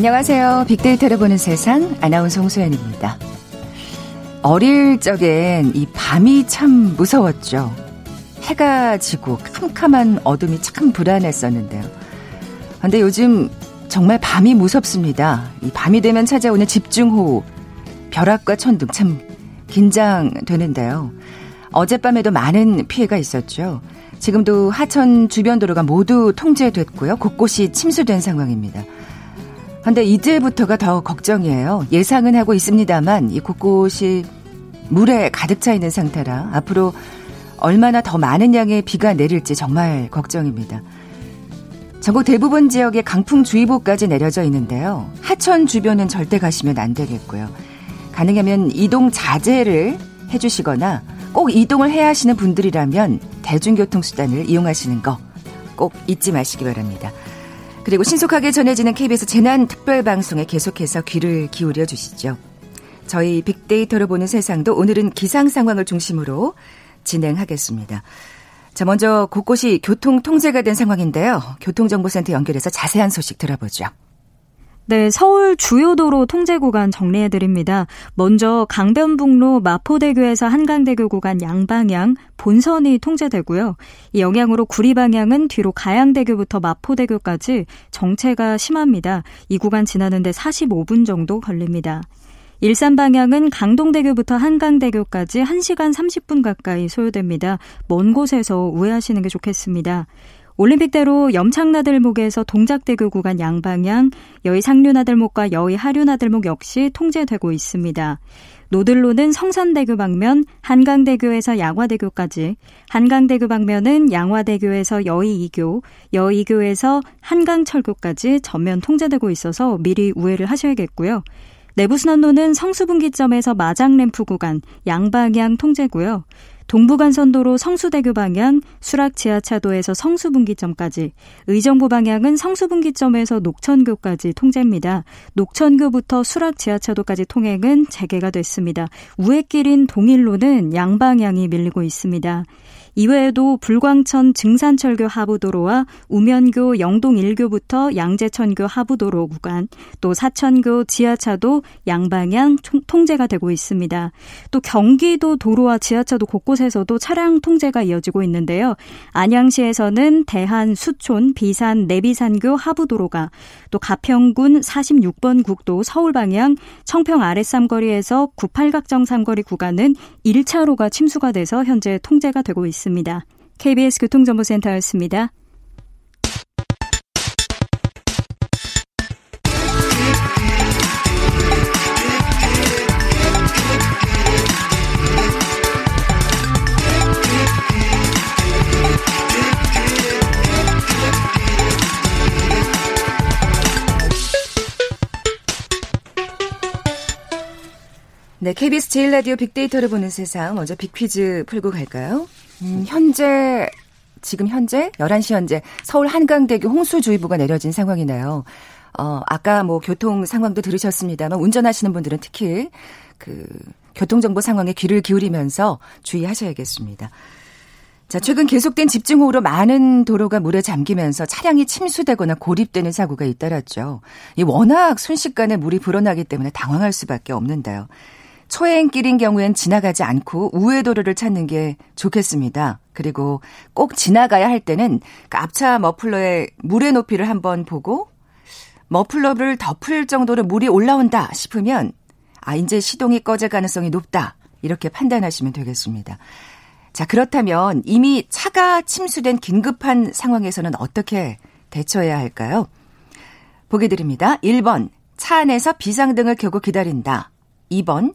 안녕하세요. 빅데이터를 보는 세상 아나운서 홍소연입니다. 어릴 적엔 이 밤이 참 무서웠죠. 해가 지고 캄캄한 어둠이 참 불안했었는데요. 근데 요즘 정말 밤이 무섭습니다. 이 밤이 되면 찾아오는 집중호우, 벼락과 천둥 참 긴장되는데요. 어젯밤에도 많은 피해가 있었죠. 지금도 하천 주변 도로가 모두 통제됐고요. 곳곳이 침수된 상황입니다. 근데 이제부터가 더 걱정이에요. 예상은 하고 있습니다만 이 곳곳이 물에 가득 차 있는 상태라 앞으로 얼마나 더 많은 양의 비가 내릴지 정말 걱정입니다. 전국 대부분 지역에 강풍주의보까지 내려져 있는데요. 하천 주변은 절대 가시면 안 되겠고요. 가능하면 이동 자제를 해주시거나 꼭 이동을 해야 하시는 분들이라면 대중교통수단을 이용하시는 거 꼭 잊지 마시기 바랍니다. 그리고 신속하게 전해지는 KBS 재난특별방송에 계속해서 귀를 기울여 주시죠. 저희 빅데이터로 보는 세상도 오늘은 기상 상황을 중심으로 진행하겠습니다. 자, 먼저 곳곳이 교통 통제가 된 상황인데요. 교통정보센터 연결해서 자세한 소식 들어보죠. 네, 서울 주요 도로 통제 구간 정리해 드립니다. 먼저 강변북로 마포대교에서 한강대교 구간 양방향 본선이 통제되고요. 이 영향으로 구리 방향은 뒤로 가양대교부터 마포대교까지 정체가 심합니다. 이 구간 지나는데 45분 정도 걸립니다. 일산 방향은 강동대교부터 한강대교까지 1시간 30분 가까이 소요됩니다. 먼 곳에서 우회하시는 게 좋겠습니다. 올림픽대로 염창나들목에서 동작대교 구간 양방향, 여의 상류나들목과 여의 하류나들목 역시 통제되고 있습니다. 노들로는 성산대교 방면, 한강대교에서 양화대교까지, 한강대교 방면은 양화대교에서 여의 2교, 여의 2교에서 한강철교까지 전면 통제되고 있어서 미리 우회를 하셔야겠고요. 내부순환로는 성수분기점에서 마장램프 구간 양방향 통제고요. 동부간선도로 성수대교 방향 수락 지하차도에서 성수분기점까지, 의정부 방향은 성수분기점에서 녹천교까지 통제입니다. 녹천교부터 수락 지하차도까지 통행은 재개가 됐습니다. 우회길인 동일로는 양방향이 밀리고 있습니다. 이외에도 불광천 증산철교 하부도로와 우면교 영동 1교부터 양재천교 하부도로 구간, 또 사천교 지하차도 양방향 통제가 되고 있습니다. 또 경기도 도로와 지하차도 곳곳에서도 차량 통제가 이어지고 있는데요. 안양시에서는 대한 수촌 비산 내비산교 하부도로가 또 가평군 46번 국도 서울 방향 청평 아랫삼거리에서 98각정 삼거리 구간은 1차로가 침수가 돼서 현재 통제가 되고 있습니다. 있습니다. KBS 교통정보센터였습니다. 네, KBS 제일 라디오 빅데이터를 보는 세상 먼저 빅퀴즈 풀고 갈까요? 음, 현재 지금 현재 11시 현재 서울 한강대교 홍수주의보가 내려진 상황이네요. 어, 아까 뭐 교통 상황도 들으셨습니다만 운전하시는 분들은 특히 그 교통정보 상황에 귀를 기울이면서 주의하셔야겠습니다. 자, 최근 계속된 집중호우로 많은 도로가 물에 잠기면서 차량이 침수되거나 고립되는 사고가 잇따랐죠. 이 워낙 순식간에 물이 불어나기 때문에 당황할 수밖에 없는데요. 초행길인 경우엔 지나가지 않고 우회 도로를 찾는 게 좋겠습니다. 그리고 꼭 지나가야 할 때는 그 앞차 머플러의 물의 높이를 한번 보고 머플러를 덮을 정도로 물이 올라온다 싶으면 아 이제 시동이 꺼질 가능성이 높다. 이렇게 판단하시면 되겠습니다. 자, 그렇다면 이미 차가 침수된 긴급한 상황에서는 어떻게 대처해야 할까요? 보기 드립니다. 1번, 차 안에서 비상등을 켜고 기다린다. 2번,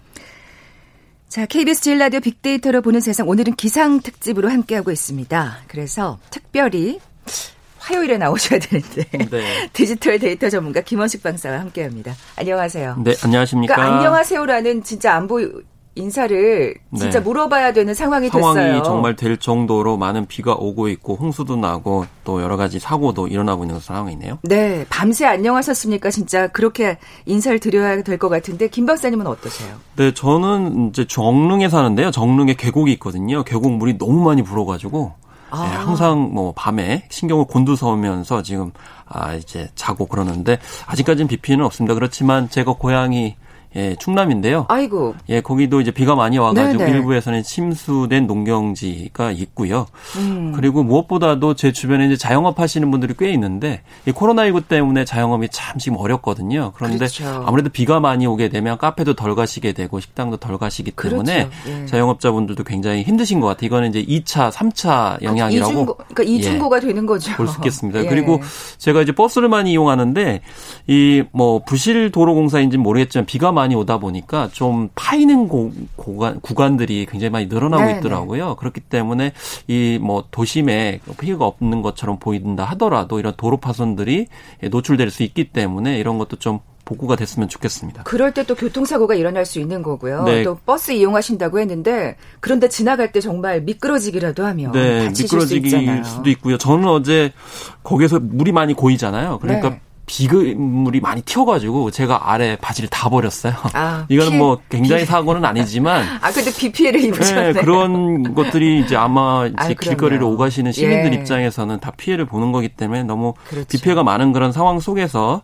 자, KBS 제일 라디오 빅데이터로 보는 세상 오늘은 기상 특집으로 함께하고 있습니다. 그래서 특별히 화요일에 나오셔야 되는데 네. 디지털 데이터 전문가 김원식 박사와 함께합니다. 안녕하세요. 네, 안녕하십니까. 그러니까 안녕하세요라는 진짜 안 보 인사를 진짜 네. 물어봐야 되는 상황이, 상황이 됐어요. 상황이 정말 될 정도로 많은 비가 오고 있고 홍수도 나고 또 여러 가지 사고도 일어나고 있는 상황이네요. 네, 밤새 안녕하셨습니까? 진짜 그렇게 인사를 드려야 될 것 같은데 김 박사님은 어떠세요? 네, 저는 이제 정릉에 사는데요. 정릉에 계곡이 있거든요. 계곡 물이 너무 많이 불어가지고 아. 네, 항상 뭐 밤에 신경을 곤두서면서 지금 아 이제 자고 그러는데 아직까지는 비 피해는 없습니다. 그렇지만 제가 고향이 예, 충남인데요. 아이고. 예, 거기도 이제 비가 많이 와가지고 네네. 일부에서는 침수된 농경지가 있고요. 음. 그리고 무엇보다도 제 주변에 이제 자영업 하시는 분들이 꽤 있는데 이 코로나19 때문에 자영업이 참 지금 어렵거든요. 그런데 그렇죠. 아무래도 비가 많이 오게 되면 카페도 덜 가시게 되고 식당도 덜 가시기 때문에 그렇죠. 예. 자영업자분들도 굉장히 힘드신 것 같아요. 이거는 이제 2차, 3차 영향이라고. 이중고, 그러니까 이중고가 예, 되는 거죠. 볼 수 있겠습니다. 예. 그리고 제가 이제 버스를 많이 이용하는데 이 뭐 부실 도로공사인지는 모르겠지만 비가 많이 오다 보니까 좀 파이는 고, 고간, 구간들이 굉장히 많이 늘어나고 네네. 있더라고요. 그렇기 때문에 이 뭐 도심에 피해가 없는 것처럼 보인다 하더라도 이런 도로 파손들이 노출될 수 있기 때문에 이런 것도 좀 복구가 됐으면 좋겠습니다. 그럴 때 또 교통사고가 일어날 수 있는 거고요. 네. 또 버스 이용하신다고 했는데 그런데 지나갈 때 정말 미끄러지기라도 하면 네, 미끄러지기 수도 있고요. 저는 어제 거기서 물이 많이 고이잖아요. 그러니까 네. 비금물이 많이 튀어가지고 제가 아래 바지를 다 버렸어요. 아, 이거는 뭐 굉장히 피... 사고는 아니지만. 아 근데 비 피해를 입으셨네. 네, 그런 것들이 이제 아마 이제 아, 길거리를 오가시는 시민들 예. 입장에서는 다 피해를 보는 거기 때문에 너무 그렇죠. 비 피해가 많은 그런 상황 속에서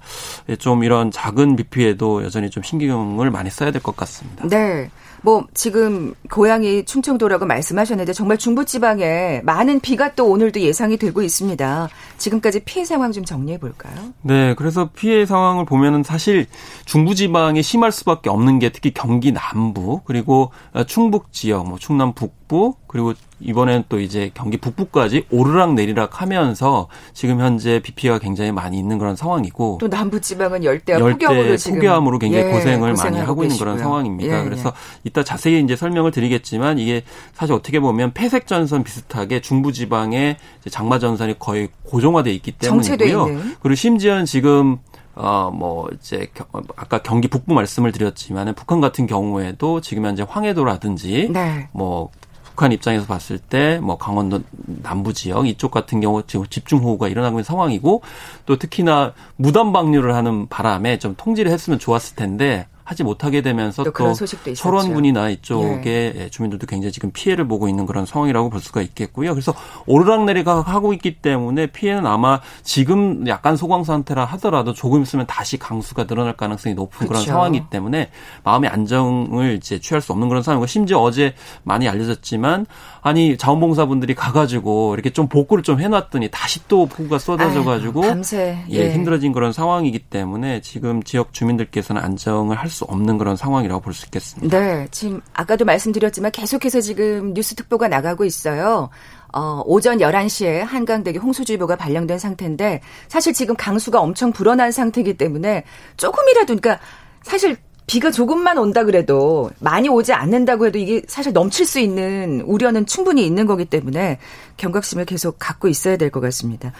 좀 이런 작은 비 피해도 여전히 좀 신경을 많이 써야 될 것 같습니다. 네. 뭐 지금 고향이 충청도라고 말씀하셨는데 정말 중부지방에 많은 비가 또 오늘도 예상이 되고 있습니다. 지금까지 피해 상황 좀 정리해 볼까요? 네, 그래서 피해 상황을 보면은 사실 중부지방에 심할 수밖에 없는 게 특히 경기 남부 그리고 충북 지역, 뭐 충남 북 부 그리고 이번엔 또 이제 경기 북부까지 오르락 내리락 하면서 지금 현재 비 피해가 굉장히 많이 있는 그런 상황이고 또 남부 지방은 열대와 열대 폭염으로 굉장히 예, 고생을 많이 하고 있는 그런 상황입니다. 예, 그래서 예. 이따 자세히 이제 설명을 드리겠지만 이게 사실 어떻게 보면 폐색 전선 비슷하게 중부 지방에 장마 전선이 거의 고정화돼 있기 때문이고요. 그리고 심지어 지금 어, 뭐, 이제, 아까 경기 북부 말씀을 드렸지만은 북한 같은 경우에도 지금 현재 황해도라든지, 네. 뭐, 북한 입장에서 봤을 때 뭐 강원도 남부 지역 이쪽 같은 경우 지금 집중호우가 일어나고 있는 상황이고 또 특히나 무단 방류를 하는 바람에 좀 통제를 했으면 좋았을 텐데 하지 못하게 되면서 또, 또 철원군이나 이쪽에 예. 주민들도 굉장히 지금 피해를 보고 있는 그런 상황이라고 볼 수가 있겠고요. 그래서 오르락내리락 하고 있기 때문에 피해는 아마 지금 약간 소강 상태라 하더라도 조금 있으면 다시 강수가 늘어날 가능성이 높은 그렇죠. 그런 상황이기 때문에 마음의 안정을 이제 취할 수 없는 그런 상황이고 심지어 어제 많이 알려졌지만 아니 자원봉사분들이 가가지고 이렇게 좀 복구를 좀 해놨더니 다시 또 폭우가 쏟아져가지고 밤새 예, 예 힘들어진 그런 상황이기 때문에 지금 지역 주민들께서는 안정을 할수 수 없는 그런 상황이라고 볼 수 있겠습니다. 네, 지금 아까도 말씀드렸지만 계속해서 지금 뉴스 특보가 나가고 있어요. 어, 오전 11시에 한강대교 홍수주의보가 발령된 상태인데 사실 지금 강수가 엄청 불어난 상태이기 때문에 조금이라도 그러니까 사실 비가 조금만 온다 그래도 많이 오지 않는다고 해도 이게 사실 넘칠 수 있는 우려는 충분히 있는 거기 때문에 경각심을 계속 갖고 있어야 될 것 같습니다.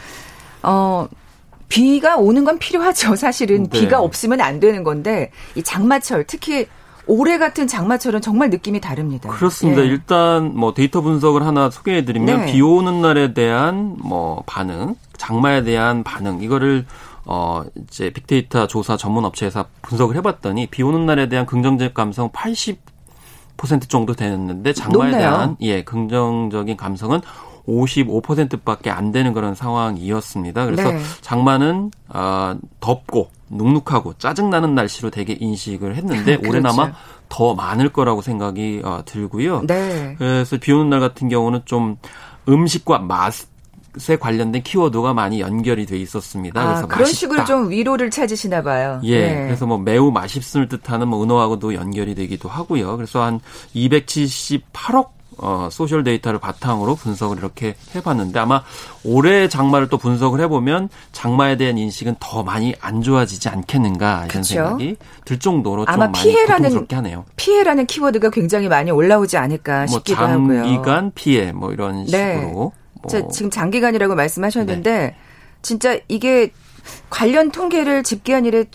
어, 비가 오는 건 필요하죠. 사실은 네. 비가 없으면 안 되는 건데 이 장마철 특히 올해 같은 장마철은 정말 느낌이 다릅니다. 그렇습니다. 예. 일단 뭐 데이터 분석을 하나 소개해 드리면 네. 비 오는 날에 대한 뭐 반응, 장마에 대한 반응 이거를 어 이제 빅데이터 조사 전문 업체에서 분석을 해 봤더니 비 오는 날에 대한 긍정적 감성 80% 정도 되는데 장마에 높네요. 대한 예, 긍정적인 감성은 55%밖에 안 되는 그런 상황이었습니다. 그래서 네. 장마는 아, 덥고 눅눅하고 짜증나는 날씨로 되게 인식을 했는데 그렇죠. 올해나마 더 많을 거라고 생각이 어, 들고요. 네. 그래서 비 오는 날 같은 경우는 좀 음식과 맛 에 관련된 키워드가 많이 연결이 돼 있었습니다. 아, 그래서 그런 맛있다. 식으로 좀 위로를 찾으시나 봐요. 예. 네. 그래서 뭐 매우 맛있음을 뜻하는 뭐 은어하고도 연결이 되기도 하고요. 그래서 한 278억 어, 소셜 데이터를 바탕으로 분석을 이렇게 해봤는데 아마 올해 장마를 또 분석을 해보면 장마에 대한 인식은 더 많이 안 좋아지지 않겠는가 이런 그쵸? 생각이 들 정도로 좀 많이 고통스럽게 하네요. 피해라는 키워드가 굉장히 많이 올라오지 않을까 뭐 싶기도 장기간 하고요. 장기간 피해 뭐 이런 네. 식으로. 뭐. 지금 장기간이라고 말씀하셨는데 네. 진짜 이게 관련 통계를 집계한 이래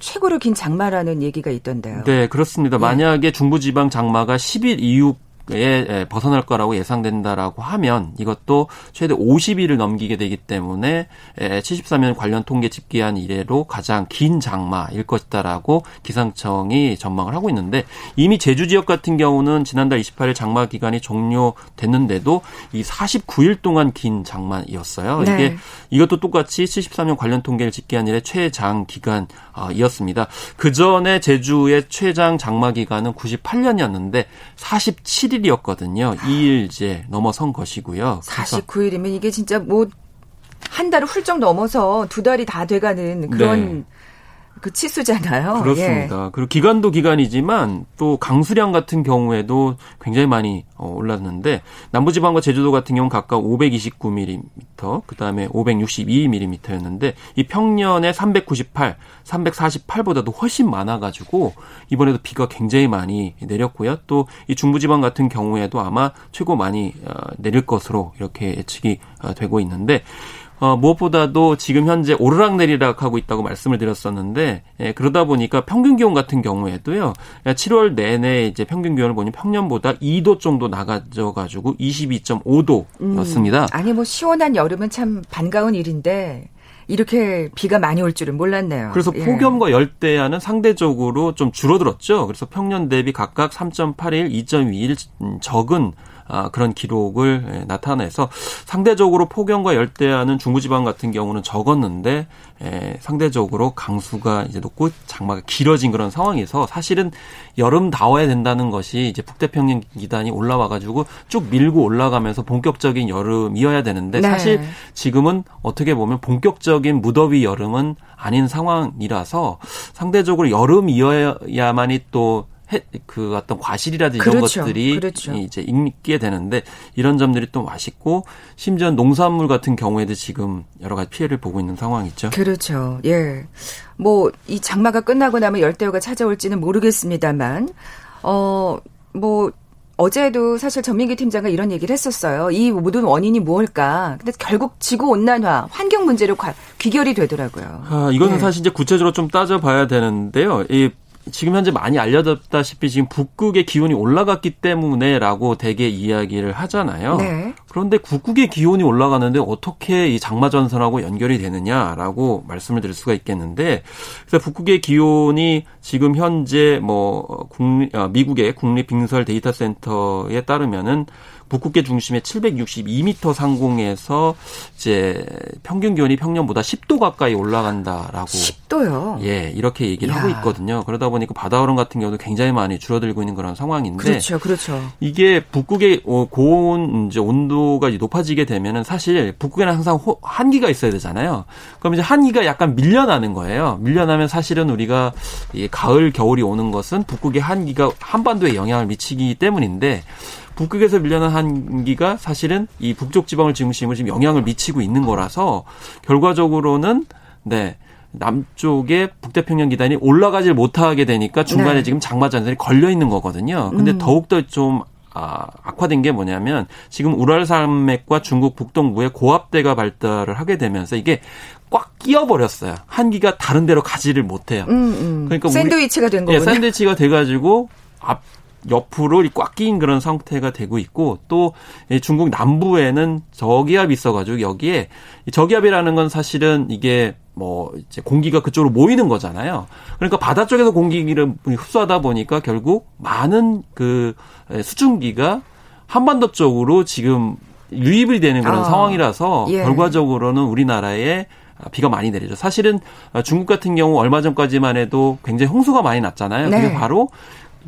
최고로 긴 장마라는 얘기가 있던데요. 네, 그렇습니다. 예. 만약에 중부지방 장마가 10일 이후 에 벗어날 거라고 예상된다라고 하면 이것도 최대 50일을 넘기게 되기 때문에 74년 관련 통계 집계한 이래로 가장 긴 장마일 것이다라고 기상청이 전망을 하고 있는데 이미 제주 지역 같은 경우는 지난달 28일 장마 기간이 종료됐는데도 이 49일 동안 긴 장마였어요. 네. 이게 이것도 똑같이 73년 관련 통계를 집계한 이래 최장 기간이었습니다. 그 전에 제주의 최장 장마 기간은 98년이었는데 47일 2일이었거든요. 2일제 넘어선 것이고요. 49일이면 이게 진짜 뭐 한 달을 훌쩍 넘어서 두 달이 다 돼가는 그런 네. 그 치수잖아요. 그렇습니다. 예. 그리고 기간도 기간이지만 또 강수량 같은 경우에도 굉장히 많이 어, 올랐는데 남부지방과 제주도 같은 경우는 각각 529mm, 그 다음에 562mm였는데 이 평년에 398, 348보다도 훨씬 많아가지고 이번에도 비가 굉장히 많이 내렸고요. 또 이 중부지방 같은 경우에도 아마 최고 많이 어, 내릴 것으로 이렇게 예측이 어, 되고 있는데 어, 무엇보다도 지금 현재 오르락내리락 하고 있다고 말씀을 드렸었는데 예, 그러다 보니까 평균 기온 같은 경우에도요 7월 내내 이제 평균 기온을 보니 평년보다 2도 정도 나가져 가지고 22.5도였습니다. 음, 아니 뭐 시원한 여름은 참 반가운 일인데 이렇게 비가 많이 올 줄은 몰랐네요. 그래서 예. 폭염과 열대야는 상대적으로 좀 줄어들었죠. 그래서 평년 대비 각각 3.81, 2.21 적은 아, 그런 기록을 예, 나타내서 상대적으로 폭염과 열대야는 중부지방 같은 경우는 적었는데 예, 상대적으로 강수가 이제 높고 장마가 길어진 그런 상황에서 사실은 여름 다워야 된다는 것이 이제 북태평양 기단이 올라와가지고 쭉 밀고 올라가면서 본격적인 여름이어야 되는데 네. 사실 지금은 어떻게 보면 본격적인 무더위 여름은 아닌 상황이라서 상대적으로 여름이어야만이 또 그 어떤 과실이라든지 이런 그렇죠. 것들이 그렇죠. 이제 익게 되는데 이런 점들이 또 맛있고 심지어 농산물 같은 경우에도 지금 여러 가지 피해를 보고 있는 상황이죠. 그렇죠. 예. 뭐 이 장마가 끝나고 나면 열대어가 찾아올지는 모르겠습니다만 어뭐 어제도 사실 전민기 팀장과 이런 얘기를 했었어요. 이 모든 원인이 무엇일까? 근데 결국 지구 온난화, 환경 문제로 귀결이 되더라고요. 아, 이거는 네. 사실 이제 구체적으로 좀 따져봐야 되는데요. 이 지금 현재 많이 알려졌다시피 지금 북극의 기온이 올라갔기 때문에라고 대개 이야기를 하잖아요. 네. 그런데 북극의 기온이 올라가는데 어떻게 이 장마 전선하고 연결이 되느냐라고 말씀을 드릴 수가 있겠는데 그래서 북극의 기온이 지금 현재 뭐 국립, 아, 미국의 국립 빙설 데이터 센터에 따르면은 북극계 중심에 762m 상공에서 이제 평균 기온이 평년보다 10도 가까이 올라간다라고 10도요. 예, 이렇게 얘기를 야. 하고 있거든요. 그러다 보니까 바다 얼음 같은 경우도 굉장히 많이 줄어들고 있는 그런 상황인데 그렇죠. 그렇죠. 이게 북극의 어, 고온 이제 온도가 높아지게 되면은 사실 북극에는 항상 한기가 있어야 되잖아요. 그럼 이제 한기가 약간 밀려나는 거예요. 밀려나면 사실은 우리가 이 가을 겨울이 오는 것은 북극의 한기가 한반도에 영향을 미치기 때문인데 북극에서 밀려난 한기가 사실은 이 북쪽 지방을 중심으로 지금 영향을 미치고 있는 거라서 결과적으로는 네. 남쪽에 북태평양 기단이 올라가질 못하게 되니까 중간에 네. 지금 장마 전선이 걸려 있는 거거든요. 근데 음. 더욱더 좀 아, 악화된 게 뭐냐면 지금 우랄 산맥과 중국 북동부에 고압대가 발달을 하게 되면서 이게 꽉 끼어버렸어요. 한기가 다른 데로 가지를 못해요. 음, 음. 그러니까 샌드위치가 된. 예, 샌드위치가 돼가지고 앞 옆으로 꽉 끼인 그런 상태가 되고 있고 또 중국 남부에는 저기압이 있어가지고 여기에 저기압이라는 건 사실은 이게 뭐 이제 공기가 그쪽으로 모이는 거잖아요. 그러니까 바다 쪽에서 공기를 흡수하다 보니까 결국 많은 그 수증기가 한반도 쪽으로 지금 유입이 되는 그런 아, 상황이라서 예. 결과적으로는 우리나라에 비가 많이 내리죠. 사실은 중국 같은 경우 얼마 전까지만 해도 굉장히 홍수가 많이 났잖아요. 네. 그게 바로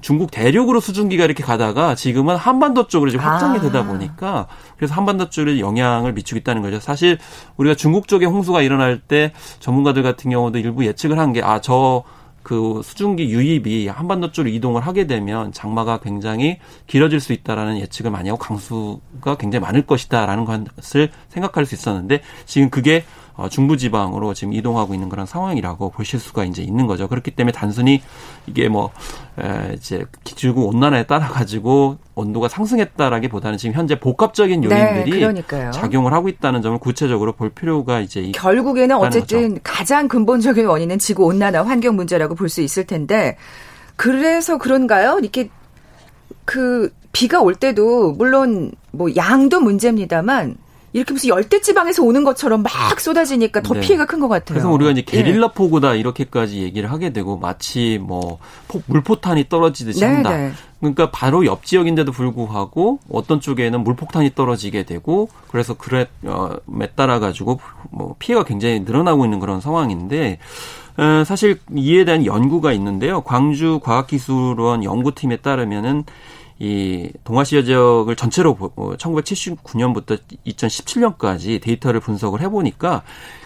중국 대륙으로 수증기가 이렇게 가다가 지금은 한반도 쪽으로 이제 확장이 아. 되다 보니까 그래서 한반도 쪽에 영향을 미치고 있다는 거죠. 사실 우리가 중국 쪽에 홍수가 일어날 때 전문가들 같은 경우도 일부 예측을 한 게 아 저 그 수증기 유입이 한반도 쪽으로 이동을 하게 되면 장마가 굉장히 길어질 수 있다라는 예측을 많이 하고 강수가 굉장히 많을 것이다라는 것을 생각할 수 있었는데 지금 그게 어, 중부지방으로 지금 이동하고 있는 그런 상황이라고 보실 수가 이제 있는 거죠. 그렇기 때문에 단순히 이게 뭐 에, 이제 지구 온난화에 따라 가지고 온도가 상승했다라기보다는 지금 현재 복합적인 네, 요인들이 네, 작용을 하고 있다는 점을 구체적으로 볼 필요가 이제 결국에는 어쨌든 거죠. 가장 근본적인 원인은 지구 온난화 환경 문제라고 볼 수 있을 텐데 그래서 그런가요? 이렇게 그 비가 올 때도 물론 뭐 양도 문제입니다만 이렇게 무슨 열대 지방에서 오는 것처럼 막 쏟아지니까 더 네. 피해가 큰 것 같아요. 그래서 우리가 이제 예. 게릴라 폭우다 이렇게까지 얘기를 하게 되고 마치 뭐 물포탄이 떨어지듯이 네, 한다. 네. 그러니까 바로 옆 지역인데도 불구하고 어떤 쪽에는 물폭탄이 떨어지게 되고 그래서 그래 어, 따라 가지고 뭐 피해가 굉장히 늘어나고 있는 그런 상황인데 어, 사실 이에 대한 연구가 있는데요. 광주 과학기술원 연구팀에 따르면은 이 동아시아 지역을 전체로 1979년부터 어, 2017년까지 데이터를 분석을 해보니까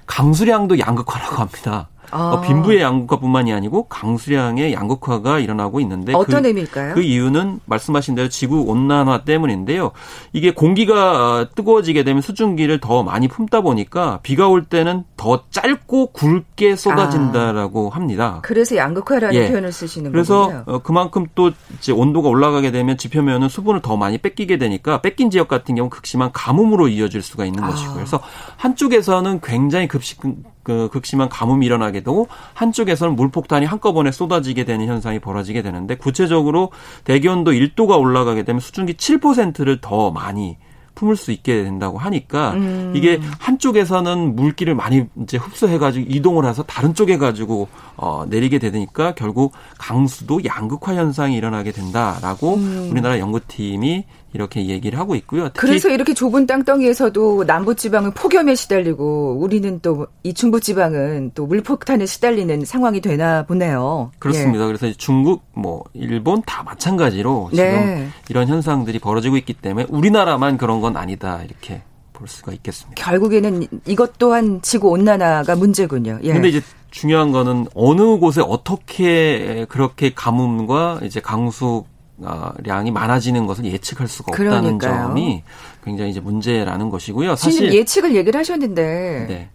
강수량도 양극화라고 합니다. 아. 어, 빈부의 양극화뿐만이 아니고 강수량의 양극화가 일어나고 있는데 어떤 그, 의미일까요? 그 이유는 말씀하신 대로 지구 온난화 때문인데요. 이게 공기가 뜨거워지게 되면 수증기를 더 많이 품다 보니까 비가 올 때는 더 짧고 굵게 쏟아진다라고 아. 합니다. 그래서 양극화라는 예. 표현을 쓰시는 그래서 거군요. 그래서 그만큼 또 이제 온도가 올라가게 되면 지표면은 수분을 더 많이 뺏기게 되니까 뺏긴 지역 같은 경우 극심한 가뭄으로 이어질 수가 있는 아. 것이고 그래서 한쪽에서는 굉장히 급식 그 극심한 가뭄이 일어나게 되고 한쪽에서는 물폭탄이 한꺼번에 쏟아지게 되는 현상이 벌어지게 되는데 구체적으로 대기온도 1도가 올라가게 되면 수증기 7%를 더 많이 품을 수 있게 된다고 하니까 음. 이게 한쪽에서는 물기를 많이 이제 흡수해가지고 이동을 해서 다른 쪽에 가지고 어 내리게 되니까 결국 강수도 양극화 현상이 일어나게 된다라고 음. 우리나라 연구팀이 이렇게 얘기를 하고 있고요. 그래서 이렇게 좁은 땅덩이에서도 남부지방은 폭염에 시달리고 우리는 또 이 중부지방은 또 물폭탄에 시달리는 상황이 되나 보네요. 그렇습니다. 예. 그래서 중국, 뭐 일본 다 마찬가지로 지금 네. 이런 현상들이 벌어지고 있기 때문에 우리나라만 그런 건 아니다 이렇게 볼 수가 있겠습니다. 결국에는 이것 또한 지구 온난화가 문제군요. 예. 근데 이제 중요한 거는 어느 곳에 어떻게 그렇게 가뭄과 이제 강수 어, 량이 많아지는 것을 예측할 수가 없다는 그러니까요. 점이 굉장히 이제 문제라는 것이고요. 사실 예측을 얘기를 하셨는데 네.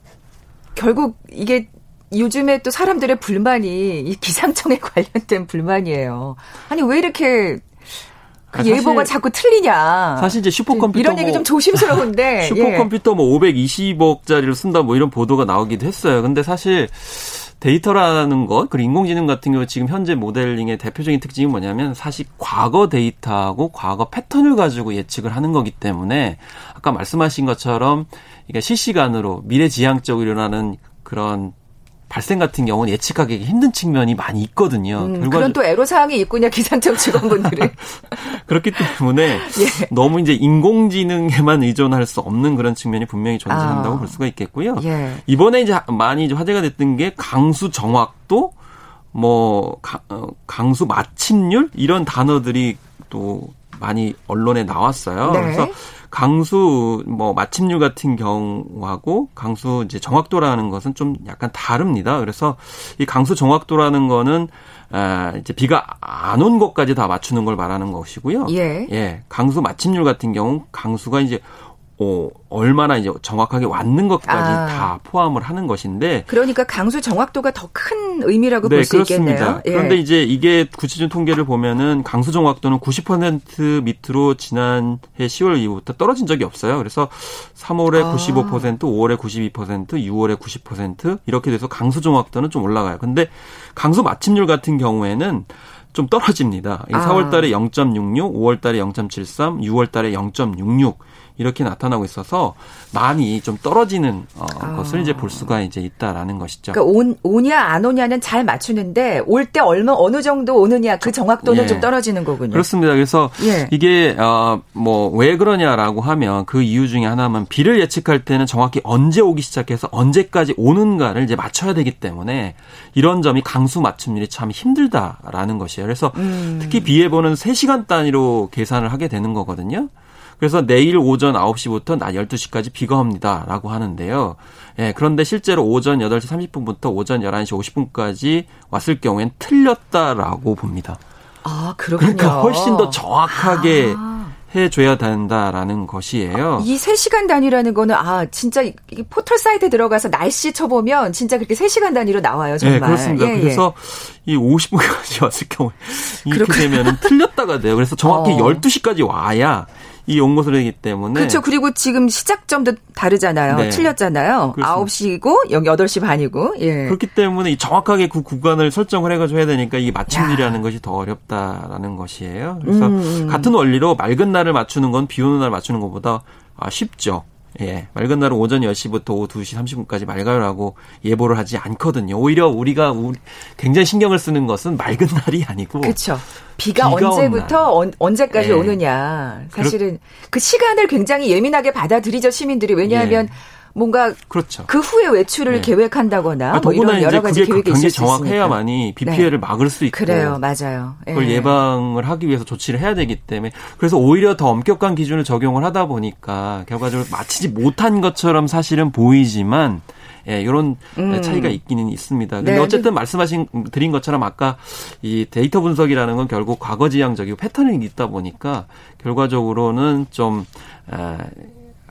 결국 이게 요즘에 또 사람들의 불만이 이 기상청에 관련된 불만이에요. 아니 왜 이렇게 그 아, 예보가 자꾸 틀리냐. 사실 이제 슈퍼컴퓨터 이런 얘기 뭐, 좀 조심스러운데 슈퍼컴퓨터 뭐 520억짜리를 쓴다 뭐 이런 보도가 나오기도 했어요. 근데 사실 데이터라는 것, 그리고 인공지능 같은 경우 지금 현재 모델링의 대표적인 특징이 뭐냐면 사실 과거 데이터하고 과거 패턴을 가지고 예측을 하는 거기 때문에 아까 말씀하신 것처럼 이게 실시간으로 미래지향적으로 일어나는 그런 발생 같은 경우는 예측하기 힘든 측면이 많이 있거든요. 음, 그런 또 애로사항이 있군요. 기상청 직원분들은. 그렇기 때문에 예. 너무 이제 인공지능에만 의존할 수 없는 그런 측면이 분명히 존재한다고 아. 볼 수가 있겠고요. 예. 이번에 이제 많이 이제 화제가 됐던 게 강수 정확도 뭐 어, 강수 마침률 이런 단어들이 또 많이 언론에 나왔어요. 네. 그래서 강수 뭐 마침률 같은 경우하고 강수 이제 정확도라는 것은 좀 약간 다릅니다. 그래서 이 강수 정확도라는 거는 아, 이제 비가 안 온 것까지 다 맞추는 걸 말하는 것이고요. 예. 예. 강수 마침률 같은 경우 강수가 이제 어, 얼마나 이제 정확하게 왔는 것까지 아. 다 포함을 하는 것인데 그러니까 강수 정확도가 더 큰 의미라고 네, 볼수 있겠네요. 예. 그런데 이제 이게 구체적인 통계를 보면은 강수 정확도는 90% 밑으로 지난해 10월 이후부터 떨어진 적이 없어요. 그래서 3월에 아. 95%, 5월에 92%, 6월에 90% 이렇게 돼서 강수 정확도는 좀 올라가요. 근데 강수 마침률 같은 경우에는 좀 떨어집니다. 아. 4월 달에 0.66, 5월 달에 0.73, 6월 달에 0.66 이렇게 나타나고 있어서 많이 좀 떨어지는 어, 아. 것을 이제 볼 수가 이제 있다라는 것이죠. 그러니까 온, 오냐 안 오냐는 잘 맞추는데 올 때 얼마 어느 정도 오느냐 그 정확도는 예. 좀 떨어지는 거군요. 그렇습니다. 그래서 예. 이게 어 뭐 왜 그러냐라고 하면 그 이유 중에 하나만 비를 예측할 때는 정확히 언제 오기 시작해서 언제까지 오는가를 이제 맞춰야 되기 때문에 이런 점이 강수 맞춤률이 참 힘들다라는 것이에요. 그래서 음. 특히 비 예보는 3시간 단위로 계산을 하게 되는 거거든요. 그래서 내일 오전 9시부터 낮 12시까지 비가 옵니다라고 하는데요. 예, 그런데 실제로 오전 8시 30분부터 오전 11시 50분까지 왔을 경우엔 틀렸다라고 봅니다. 아, 그렇군요. 그러니까 훨씬 더 정확하게 아. 해줘야 된다라는 것이에요. 이 3시간 단위라는 거는 아 진짜 이 포털 사이트에 들어가서 날씨 쳐보면 진짜 그렇게 3시간 단위로 나와요. 정말. 네, 그렇습니다. 예, 그래서 예. 이 50분까지 왔을 경우에 이렇게 되면 틀렸다가 돼요. 그래서 정확히 어. 12시까지 와야 이 연구소이기 때문에. 그렇죠. 그리고 지금 시작점도 다르잖아요. 네. 틀렸잖아요. 그렇습니다. 9시고 여기 8시 반이고. 예. 그렇기 때문에 정확하게 그 구간을 설정을 해가지고 해야 되니까 이 맞춤일이라는 것이 더 어렵다라는 것이에요. 그래서 음, 음. 같은 원리로 맑은 날을 맞추는 건 비 오는 날 맞추는 것보다 아, 쉽죠. 예, 맑은 날은 오전 10시부터 오후 2시 30분까지 맑아요라고 예보를 하지 않거든요. 오히려 우리가 우리 굉장히 신경을 쓰는 것은 맑은 날이 아니고 그렇죠. 비가, 비가 언제부터 언, 언제까지 예. 오느냐. 사실은. 그 시간을 굉장히 예민하게 받아들이죠 시민들이 왜냐하면 예. 뭔가 그렇죠. 그 후에 외출을 네. 계획한다거나 뭐 이런 여러 가지 계획이 있을 수 정확해야만이 비 피해를 네. 막을 수 있고 그래요, 맞아요. 네. 그걸 예방을 하기 위해서 조치를 해야 되기 때문에 그래서 오히려 더 엄격한 기준을 적용을 하다 보니까 결과적으로 마치지 못한 것처럼 사실은 보이지만 예, 이런 음. 차이가 있기는 있습니다. 근데 네. 어쨌든 말씀하신 드린 것처럼 아까 이 데이터 분석이라는 건 결국 과거 지향적이고 패턴이 있다 보니까 결과적으로는 좀 에,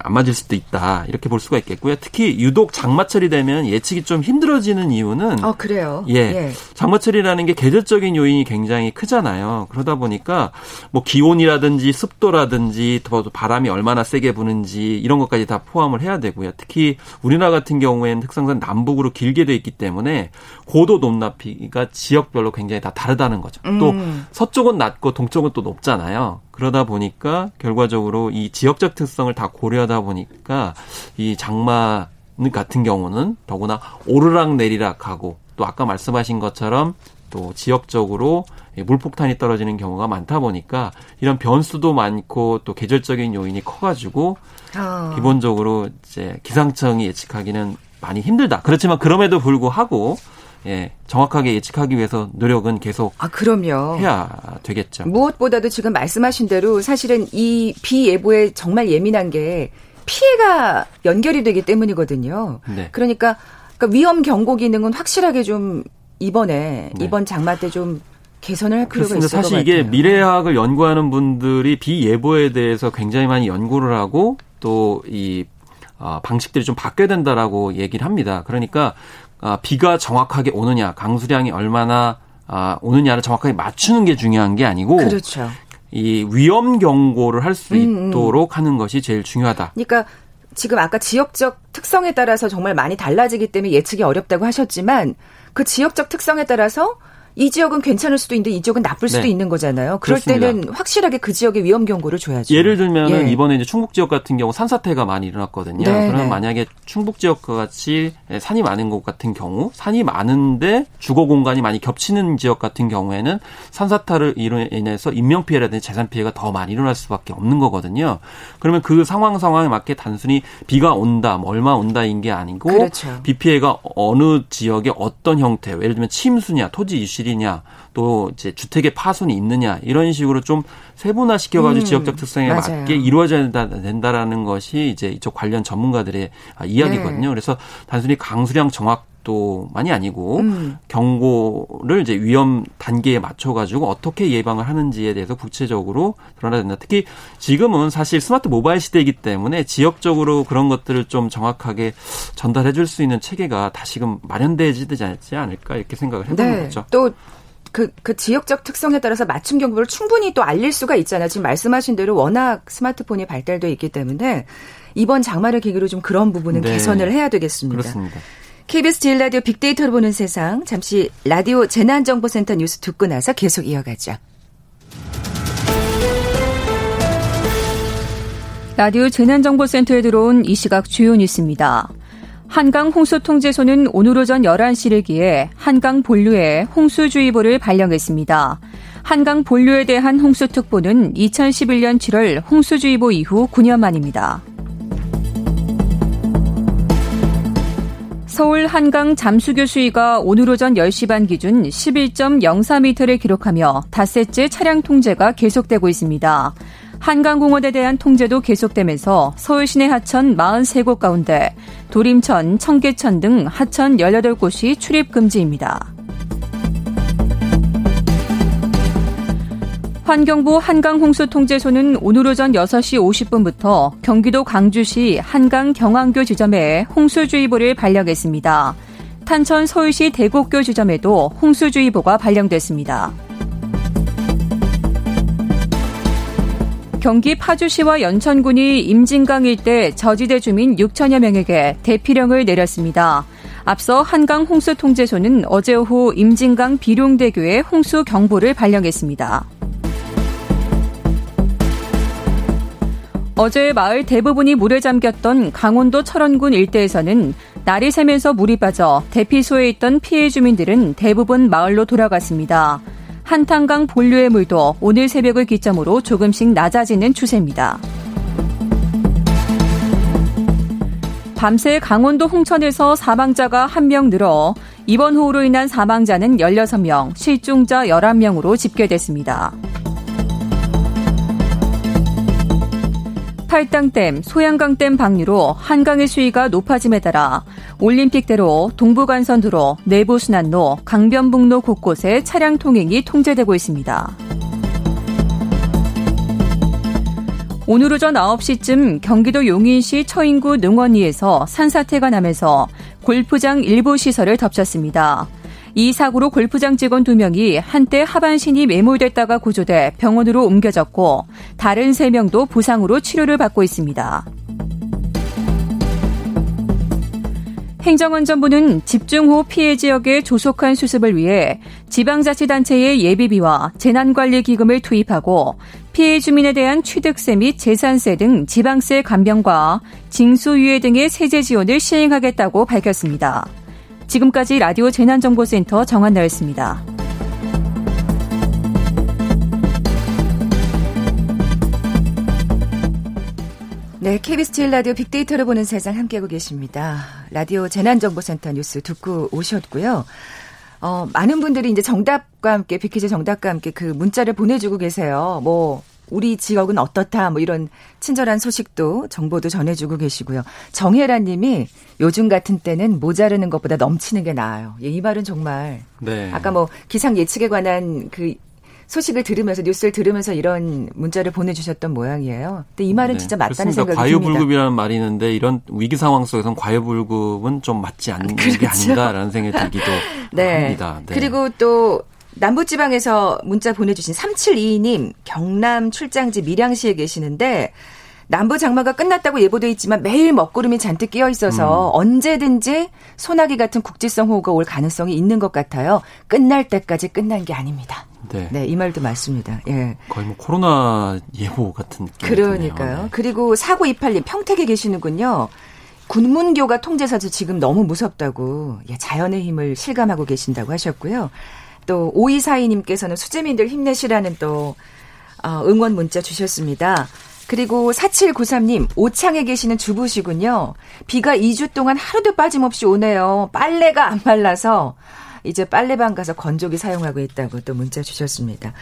안 맞을 수도 있다 이렇게 볼 수가 있겠고요. 특히 유독 장마철이 되면 예측이 좀 힘들어지는 이유는 어 그래요. 예, 예. 장마철이라는 게 계절적인 요인이 굉장히 크잖아요. 그러다 보니까 뭐 기온이라든지 습도라든지 더 바람이 얼마나 세게 부는지 이런 것까지 다 포함을 해야 되고요. 특히 우리나라 같은 경우에는 특성상 남북으로 길게 돼 있기 때문에 고도 높낮이가 지역별로 굉장히 다 다르다는 거죠. 음. 또 서쪽은 낮고 동쪽은 또 높잖아요. 그러다 보니까 결과적으로 이 지역적 특성을 다 고려하다 보니까 이 장마 같은 경우는 더구나 오르락 내리락하고 또 아까 말씀하신 것처럼 또 지역적으로 물폭탄이 떨어지는 경우가 많다 보니까 이런 변수도 많고 또 계절적인 요인이 커가지고 어. 기본적으로 이제 기상청이 예측하기는 많이 힘들다. 그렇지만 그럼에도 불구하고 예, 정확하게 예측하기 위해서 노력은 계속 아, 그럼요. 해야 되겠죠. 무엇보다도 지금 말씀하신 대로 사실은 이 비 예보에 정말 예민한 게 피해가 연결이 되기 때문이거든요. 네. 그러니까, 그러니까 위험 경고 기능은 확실하게 좀 이번에 네. 이번 장마 때 좀 개선을 할 필요가 있을 사실 이게 미래학을 연구하는 분들이 비 예보에 대해서 굉장히 많이 연구를 하고 또이 어, 방식들이 좀 바뀌어야 된다라고 얘기를 합니다. 그러니까 아, 비가 정확하게 오느냐, 강수량이 얼마나 아, 오느냐를 정확하게 맞추는 게 중요한 게 아니고 그렇죠. 이 위험 경고를 할수 음, 음. 있도록 하는 것이 제일 중요하다. 그러니까 지금 아까 지역적 특성에 따라서 정말 많이 달라지기 때문에 예측이 어렵다고 하셨지만 그 지역적 특성에 따라서 이 지역은 괜찮을 수도 있는데 이 지역은 나쁠 수도 네. 있는 거잖아요. 그럴 그렇습니다. 때는 확실하게 그 지역의 위험 경고를 줘야죠. 예를 들면 예. 이번에 이제 충북 지역 같은 경우 산사태가 많이 일어났거든요. 네, 그러면 네. 만약에 충북 지역과 같이 산이 많은 곳 같은 경우 산이 많은데 주거 공간이 많이 겹치는 지역 같은 경우에는 산사태를 인해서 인명 피해라든지 재산 피해가 더 많이 일어날 수밖에 없는 거거든요. 그러면 그 상황 상황에 맞게 단순히 비가 온다, 뭐 얼마 온다인 게 아니고 그렇죠. 비 피해가 어느 지역에 어떤 형태, 예를 들면 침수냐, 토지 유실 실이냐 또 이제 주택의 파손이 있느냐 이런 식으로 좀 세분화 시켜가지고 음, 지역적 특성에 맞아요. 맞게 이루어져야 된다, 라는 것이 이제 이쪽 관련 전문가들의 이야기거든요. 네. 그래서 단순히 강수량 정확 도만이 아니고 음. 경고를 이제 위험 단계에 맞춰 가지고 어떻게 예방을 하는지에 대해서 구체적으로 드러나야 된다. 특히 지금은 사실 스마트 모바일 시대이기 때문에 지역적으로 그런 것들을 좀 정확하게 전달해 줄 수 있는 체계가 다시금 마련되지 않을까 이렇게 생각을 해 보는 네. 거죠. 또 그, 그 지역적 특성에 따라서 맞춤 경보를 충분히 또 알릴 수가 있잖아요. 지금 말씀하신 대로 워낙 스마트폰이 발달돼 있기 때문에 이번 장마를 계기로 좀 그런 부분은 네. 개선을 해야 되겠습니다. 그렇습니다. KBS 제일 라디오 빅데이터를 보는 세상 잠시 라디오 재난정보센터 뉴스 듣고 나서 계속 이어가죠. 라디오 재난정보센터에 들어온 이 시각 주요 뉴스입니다. 한강 홍수통제소는 오늘 오전 11시를 기해 한강 본류에 홍수주의보를 발령했습니다. 한강 본류에 대한 홍수특보는 2011년 7월 홍수주의보 이후 9년 만입니다. 서울 한강 잠수교 수위가 오늘 오전 10시 반 기준 11.04m를 기록하며 닷새째 차량 통제가 계속되고 있습니다. 한강공원에 대한 통제도 계속되면서 서울 시내 하천 43곳 가운데 도림천, 청계천 등 하천 18곳이 출입 금지입니다. 환경부 한강홍수통제소는 오늘 오전 6시 50분부터 경기도 광주시 한강 경안교 지점에 홍수주의보를 발령했습니다. 탄천 서울시 대곡교 지점에도 홍수주의보가 발령됐습니다. 경기 파주시와 연천군이 임진강 일대 저지대 주민 6천여 명에게 대피령을 내렸습니다. 앞서 한강 홍수통제소는 어제 오후 임진강 비룡대교에 홍수 경보를 발령했습니다. 어제 마을 대부분이 물에 잠겼던 강원도 철원군 일대에서는 날이 새면서 물이 빠져 대피소에 있던 피해 주민들은 대부분 마을로 돌아갔습니다. 한탄강 본류의 물도 오늘 새벽을 기점으로 조금씩 낮아지는 추세입니다. 밤새 강원도 홍천에서 사망자가 한명 늘어 이번 호우로 인한 사망자는 16명, 실종자 11명으로 집계됐습니다. 팔당댐, 소양강댐 방류로 한강의 수위가 높아짐에 따라 올림픽대로 동부간선도로, 내부순환로, 강변북로 곳곳에 차량 통행이 통제되고 있습니다. 오늘 오전 9시쯤 경기도 용인시 처인구 능원리에서 산사태가 나면서 골프장 일부 시설을 덮쳤습니다. 이 사고로 골프장 직원 2명이 한때 하반신이 매몰됐다가 구조돼 병원으로 옮겨졌고 다른 3명도 부상으로 치료를 받고 있습니다. 행정안전부는 집중호우 피해 지역의 조속한 수습을 위해 지방자치단체의 예비비와 재난관리기금을 투입하고 피해 주민에 대한 취득세 및 재산세 등 지방세 감병과 징수유예 등의 세제 지원을 시행하겠다고 밝혔습니다. 지금까지 라디오 재난정보센터 정한나였습니다. 네, KBS 제일 라디오 빅데이터를 보는 세상 함께하고 계십니다. 라디오 재난정보센터 뉴스 듣고 오셨고요. 어, 많은 분들이 이제 정답과 함께, 빅퀴즈 정답과 함께 그 문자를 보내주고 계세요. 뭐, 우리 지역은 어떻다, 뭐 이런 친절한 소식도, 정보도 전해주고 계시고요. 정혜란 님이 요즘 같은 때는 모자르는 것보다 넘치는 게 나아요. 예, 이 말은 정말. 네. 아까 뭐 기상 예측에 관한 그 소식을 들으면서 뉴스를 들으면서 이런 문자를 보내주셨던 모양이에요. 근데 이 말은 네. 진짜 맞다는. 생각이 과유불급이라는 듭니다. 말이 있는데 이런 위기 상황 속에서는 과유불급은 좀 맞지 않는 그렇죠. 게 아닌가라는 생각이 들기도 네. 합니다. 네. 그리고 또 남부지방에서 문자 보내주신 3722님 경남 출장지 밀양시에 계시는데 남부 장마가 끝났다고 예보돼 있지만 매일 먹구름이 잔뜩 끼어 있어서 음. 언제든지 소나기 같은 국지성 호우가 올 가능성이 있는 것 같아요. 끝날 때까지 끝난 게 아닙니다. 네. 네, 이 말도 맞습니다. 예. 거의 뭐 코로나 예보 같은 느낌. 그러니까요. 네. 그리고 4928님 평택에 계시는군요. 군문교가 통제사서 지금 너무 무섭다고 예, 자연의 힘을 실감하고 계신다고 하셨고요. 또 5242님께서는 수재민들 힘내시라는 또 어, 응원 문자 주셨습니다. 그리고 4793님, 오창에 계시는 주부시군요. 비가 2주 동안 하루도 빠짐없이 오네요. 빨래가 안 말라서 이제 빨래방 가서 건조기 사용하고 있다고 또 문자 주셨습니다.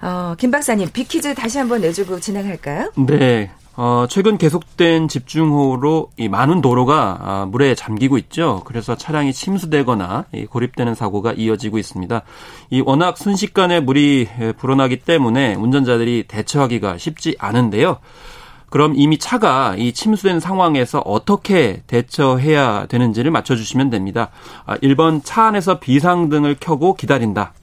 어, 김 박사님, 비키즈 다시 한번 내주고 진행할까요? 네. 어, 최근 계속된 집중호우로 이 많은 도로가 아, 물에 잠기고 있죠. 그래서 차량이 침수되거나 이 고립되는 사고가 이어지고 있습니다. 이 워낙 순식간에 물이 불어나기 때문에 운전자들이 대처하기가 쉽지 않은데요. 그럼 이미 차가 이 침수된 상황에서 어떻게 대처해야 되는지를 맞춰주시면 됩니다. 1번 아, 차 안에서 비상등을 켜고 기다린다.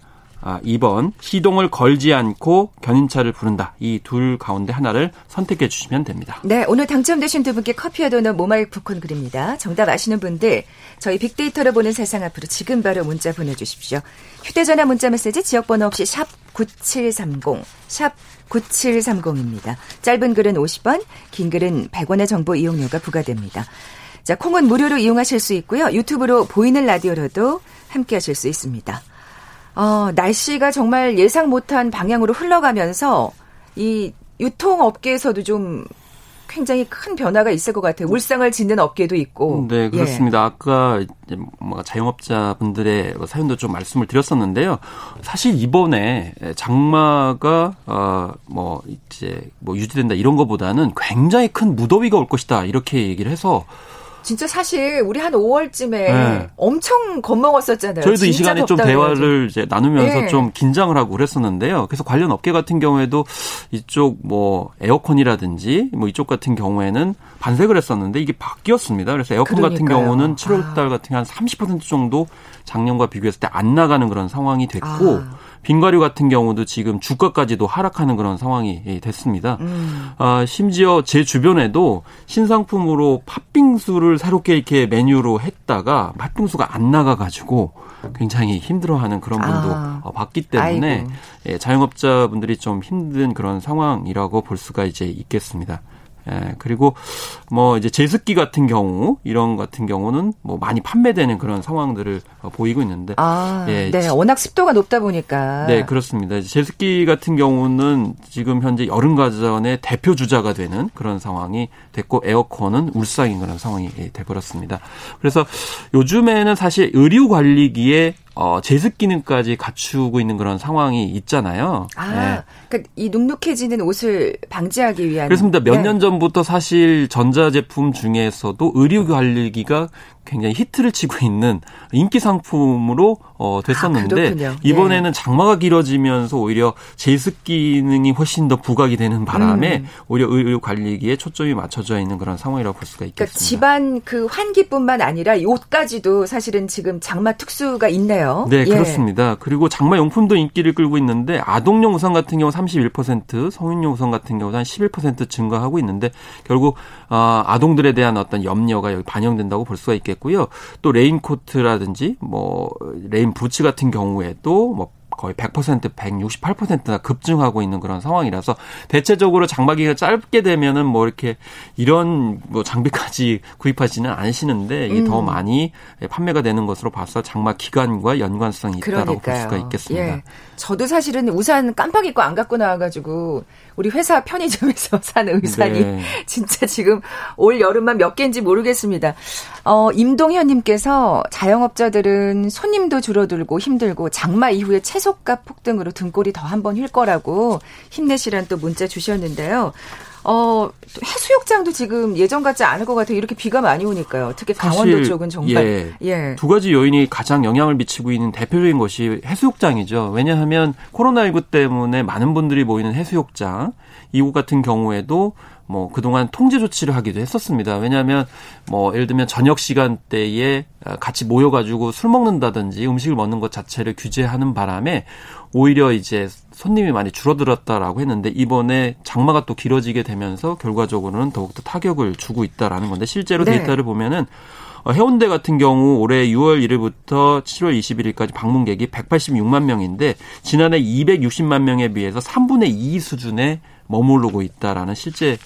아, 2번 시동을 걸지 않고 견인차를 부른다. 이 둘 가운데 하나를 선택해 주시면 됩니다. 네, 오늘 당첨되신 두 분께 커피와 도넛 모바일 쿠폰 그립니다. 정답 아시는 분들 저희 빅데이터를 보는 세상 앞으로 지금 바로 문자 보내주십시오. 휴대전화 문자 메시지 지역번호 없이 샵 9730, 샵 9730입니다. 짧은 글은 50원, 긴 글은 100원의 정보 이용료가 부과됩니다. 자, 콩은 무료로 이용하실 수 있고요. 유튜브로 보이는 라디오로도 함께 하실 수 있습니다. 어, 날씨가 정말 예상 못한 방향으로 흘러가면서 이 유통업계에서도 좀 굉장히 큰 변화가 있을 것 같아요. 울상을 짓는 업계도 있고. 네, 그렇습니다. 예. 아까 이제 뭐 자영업자 분들의 사연도 좀 말씀을 드렸었는데요. 사실 이번에 장마가 어뭐 이제 뭐 유지된다 이런 거보다는 굉장히 큰 무더위가 올 것이다 이렇게 얘기를 해서 진짜 사실 우리 한 5월쯤에 네. 엄청 겁먹었었잖아요. 저희도 이 시간에 좀 대화를 이제 나누면서 네. 좀 긴장을 하고 그랬었는데요. 그래서 관련 업계 같은 경우에도 이쪽 뭐 에어컨이라든지 뭐 이쪽 같은 경우에는 반색을 했었는데 이게 바뀌었습니다. 그래서 에어컨 그러니까요. 같은 경우는 7월 달 같은 경우 한30% 정도 작년과 비교했을 때 안 나가는 그런 상황이 됐고 아. 빙과류 같은 경우도 지금 주가까지도 하락하는 그런 상황이 됐습니다. 음. 아, 심지어 제 주변에도 신상품으로 팥빙수를 새롭게 이렇게 메뉴로 했다가 팥빙수가 안 나가가지고 굉장히 힘들어하는 그런 분도 아. 어, 봤기 때문에 예, 자영업자분들이 좀 힘든 그런 상황이라고 볼 수가 이제 있겠습니다. 예, 그리고 뭐 이제 제습기 같은 경우 이런 같은 경우는 뭐 많이 판매되는 그런 상황들을 어, 보이고 있는데 아, 예, 네, 워낙 습도가 높다 보니까 네 그렇습니다. 제습기 같은 경우는 지금 현재 여름 가전의 대표 주자가 되는 그런 상황이 됐고 에어컨은 울상인 그런 상황이 돼 버렸습니다. 그래서 요즘에는 사실 의류 관리기에 어, 제습 기능까지 갖추고 있는 그런 상황이 있잖아요. 아, 네. 그러니까 이 눅눅해지는 옷을 방지하기 위한. 그렇습니다. 몇년 네. 전부터 사실 전자 제품 중에서도 의류 관리기가 굉장히 히트를 치고 있는 인기 상품으로 어, 됐었는데 아, 이번에는 예. 장마가 길어지면서 오히려 제습 기능이 훨씬 더 부각이 되는 바람에 음. 오히려 의료 관리기에 초점이 맞춰져 있는 그런 상황이라고 볼 수가 있겠습니다. 그러니까 집안 그 환기뿐만 아니라 옷까지도 사실은 지금 장마 특수가 있네요. 네, 예. 그렇습니다. 그리고 장마 용품도 인기를 끌고 있는데 아동용 우산 같은 경우 31%, 성인용 우산 같은 경우 한11% 증가하고 있는데 결국 어, 아동들에 대한 어떤 염려가 여기 반영된다고 볼 수가 있겠고 있고요. 또 레인코트라든지 뭐 레인 부츠 같은 경우에도 뭐 거의 100% 168%나 급증하고 있는 그런 상황이라서 대체적으로 장마기가 짧게 되면은 뭐 이렇게 이런 뭐 장비까지 구입하지는 않으시는데 이게 음. 더 많이 판매가 되는 것으로 봐서 장마 기간과 연관성이 있다라고 볼 수가 있겠습니다. 예. 저도 사실은 우산 깜빡 잊고 안 갖고 나와가지고 우리 회사 편의점에서 산 의상이 네. 진짜 지금 올 여름만 몇 개인지 모르겠습니다. 어, 임동현님께서 자영업자들은 손님도 줄어들고 힘들고 장마 이후에 채소 값 폭등으로 등골이 더 한 번 휠 거라고 힘내시란 또 문자 주셨는데요. 어, 해수욕장도 지금 예전 같지 않을 것 같아요. 이렇게 비가 많이 오니까요. 특히 강원도 쪽은 정말. 예, 예. 두 가지 요인이 가장 영향을 미치고 있는 대표적인 것이 해수욕장이죠. 왜냐하면 코로나19 때문에 많은 분들이 모이는 해수욕장, 이곳 같은 경우에도 뭐 그동안 통제 조치를 하기도 했었습니다. 왜냐하면 뭐 예를 들면 저녁 시간대에 같이 모여가지고 술 먹는다든지 음식을 먹는 것 자체를 규제하는 바람에 오히려 이제 손님이 많이 줄어들었다라고 했는데 이번에 장마가 또 길어지게 되면서 결과적으로는 더욱더 타격을 주고 있다라는 건데 실제로 네. 데이터를 보면은 어, 해운대 같은 경우 올해 6월 1일부터 7월 21일까지 방문객이 186만 명인데 지난해 260만 명에 비해서 3분의 2 수준의 머무르고 있다라는 실제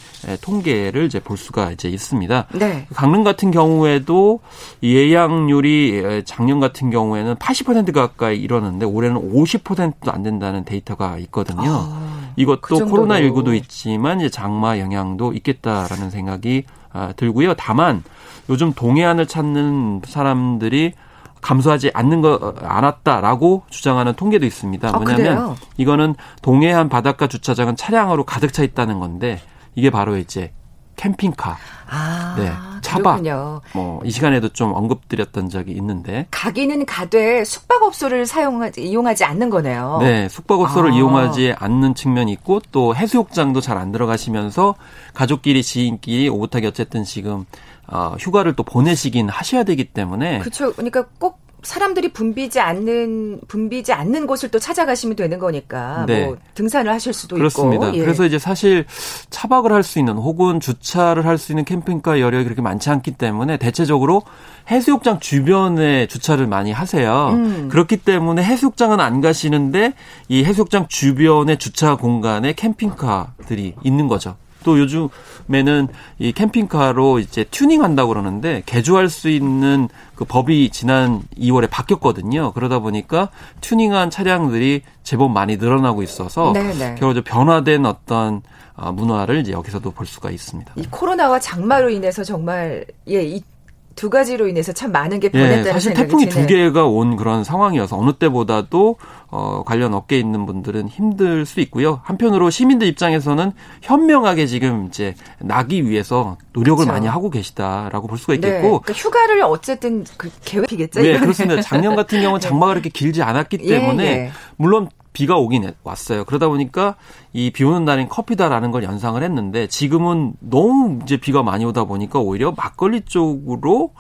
통계를 이제 볼 수가 이제 있습니다. 네. 강릉 같은 경우에도 예약률이 작년 같은 경우에는 80% 가까이 이러는데 올해는 50%도 안 된다는 데이터가 있거든요. 아, 이것도 그 코로나 19도 있지만 이제 장마 영향도 있겠다라는 생각이 아, 들고요. 다만 요즘 동해안을 찾는 사람들이 감소하지 않는 거 않았다라고 주장하는 통계도 있습니다. 아, 뭐냐면 이거는 동해안 바닷가 주차장은 차량으로 가득 차 있다는 건데 이게 바로 이제 캠핑카, 아, 네, 차박, 뭐이 시간에도 좀 언급드렸던 적이 있는데 가기는 가되 숙박업소를 사용하지 이용하지 않는 거네요. 네, 숙박업소를 아. 이용하지 않는 측면이 있고 또 해수욕장도 잘 안 들어가시면서 가족끼리 지인끼리 오붓하게 어쨌든 지금 어, 휴가를 또 보내시긴 하셔야 되기 때문에 그렇죠. 그러니까 꼭 사람들이 붐비지 않는 붐비지 않는 곳을 또 찾아가시면 되는 거니까 네. 뭐 등산을 하실 수도 그렇습니다. 있고. 예. 그래서 이제 사실 차박을 할 수 있는 혹은 주차를 할 수 있는 캠핑카 여력이 그렇게 많지 않기 때문에 대체적으로 해수욕장 주변에 주차를 많이 하세요. 음. 그렇기 때문에 해수욕장은 안 가시는데 이 해수욕장 주변의 주차 공간에 캠핑카들이 있는 거죠. 또 요즘에는 이 캠핑카로 이제 튜닝한다고 그러는데 개조할 수 있는 그 법이 지난 2월에 바뀌었거든요. 그러다 보니까 튜닝한 차량들이 제법 많이 늘어나고 있어서 네네. 결국 변화된 어떤 어, 문화를 이제 여기서도 볼 수가 있습니다. 이 코로나와 장마로 인해서 정말 예, 이 두 가지로 인해서 참 많은 게 변했다는 예, 사실 태풍이 두 개가 온 그런 상황이어서 어느 때보다도 어, 관련 업계에 있는 분들은 힘들 수 있고요. 한편으로 시민들 입장에서는 현명하게 지금 이제 나기 위해서 노력을 그렇죠. 많이 하고 계시다라고 볼 수가 네. 있겠고. 네, 그러니까 휴가를 어쨌든 그 계획이겠죠. 네, 그렇습니다. 작년 같은 경우는 네. 장마가 그렇게 길지 않았기 예, 때문에 예, 예. 물론 비가 오긴 왔어요. 그러다 보니까 이 비 오는 날인 커피다라는 걸 연상을 했는데 지금은 너무 이제 비가 많이 오다 보니까 오히려 막걸리 쪽으로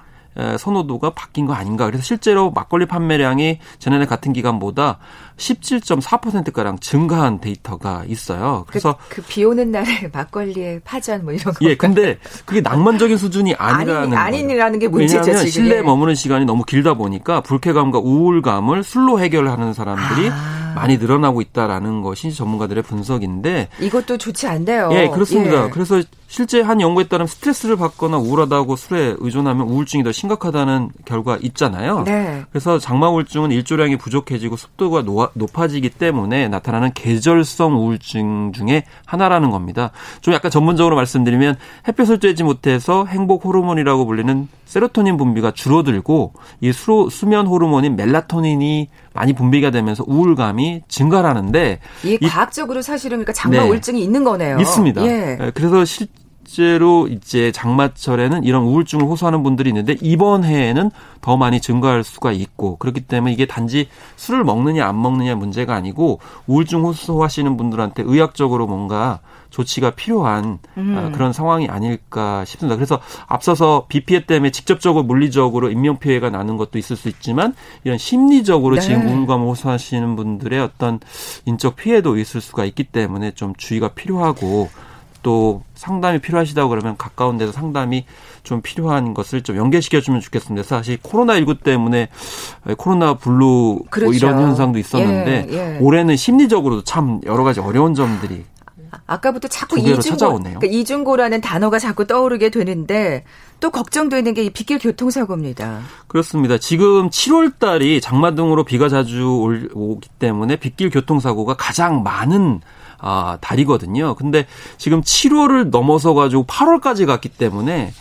선호도가 바뀐 거 아닌가. 그래서 실제로 막걸리 판매량이 지난해 같은 기간보다 17.4%가량 증가한 데이터가 있어요. 그래서 그, 그 비 오는 날에 막걸리에 파전 뭐 이런 거. 예, 근데 그게 낭만적인 수준이 아니라는 아니, 아니라는 게 문제죠. 왜냐하면 지금. 실내 머무는 시간이 너무 길다 보니까 불쾌감과 우울감을 술로 해결하는 사람들이 아. 많이 늘어나고 있다라는 것이 전문가들의 분석인데 이것도 좋지 않대요. 예, 그렇습니다. 예. 그래서 실제 한 연구에 따르면 스트레스를 받거나 우울하다고 술에 의존하면 우울증이 더 심각하다는 결과 있잖아요. 네. 그래서 장마 우울증은 일조량이 부족해지고 습도가 높아지기 때문에 나타나는 계절성 우울증 중에 하나라는 겁니다. 좀 약간 전문적으로 말씀드리면 햇볕을 쬐지 못해서 행복 호르몬이라고 불리는 세로토닌 분비가 줄어들고 이 수, 수면 호르몬인 멜라토닌이 많이 분비가 되면서 우울감이 증가하는데 이게 과학적으로 사실은 그러니까 장마 네. 우울증이 있는 거네요. 있습니다. 예. 네, 그래서 실 제로 이제 장마철에는 이런 우울증을 호소하는 분들이 있는데 이번 해에는 더 많이 증가할 수가 있고 그렇기 때문에 이게 단지 술을 먹느냐 안 먹느냐 문제가 아니고 우울증 호소하시는 분들한테 의학적으로 뭔가 조치가 필요한 음. 어, 그런 상황이 아닐까 싶습니다. 그래서 앞서서 비 피해 때문에 직접적으로 물리적으로 인명 피해가 나는 것도 있을 수 있지만 이런 심리적으로 네. 지금 우울감을 호소하시는 분들의 어떤 인적 피해도 있을 수가 있기 때문에 좀 주의가 필요하고 또 상담이 필요하시다고 그러면 가까운 데서 상담이 좀 필요한 것을 좀 연계시켜주면 좋겠습니다. 사실 코로나19 때문에 코로나 블루 뭐 그렇죠. 뭐 이런 현상도 있었는데 예, 예. 올해는 심리적으로도 참 여러 가지 어려운 점들이 아까부터 자꾸 이중고, 그러니까 이중고라는 단어가 자꾸 떠오르게 되는데 또 걱정되는 게 이 빗길 교통사고입니다. 그렇습니다. 지금 7월 달이 장마 등으로 비가 자주 오기 때문에 빗길 교통사고가 가장 많은 아, 달이거든요. 근데 지금 7월을 넘어서 가지고 8월까지 갔기 때문에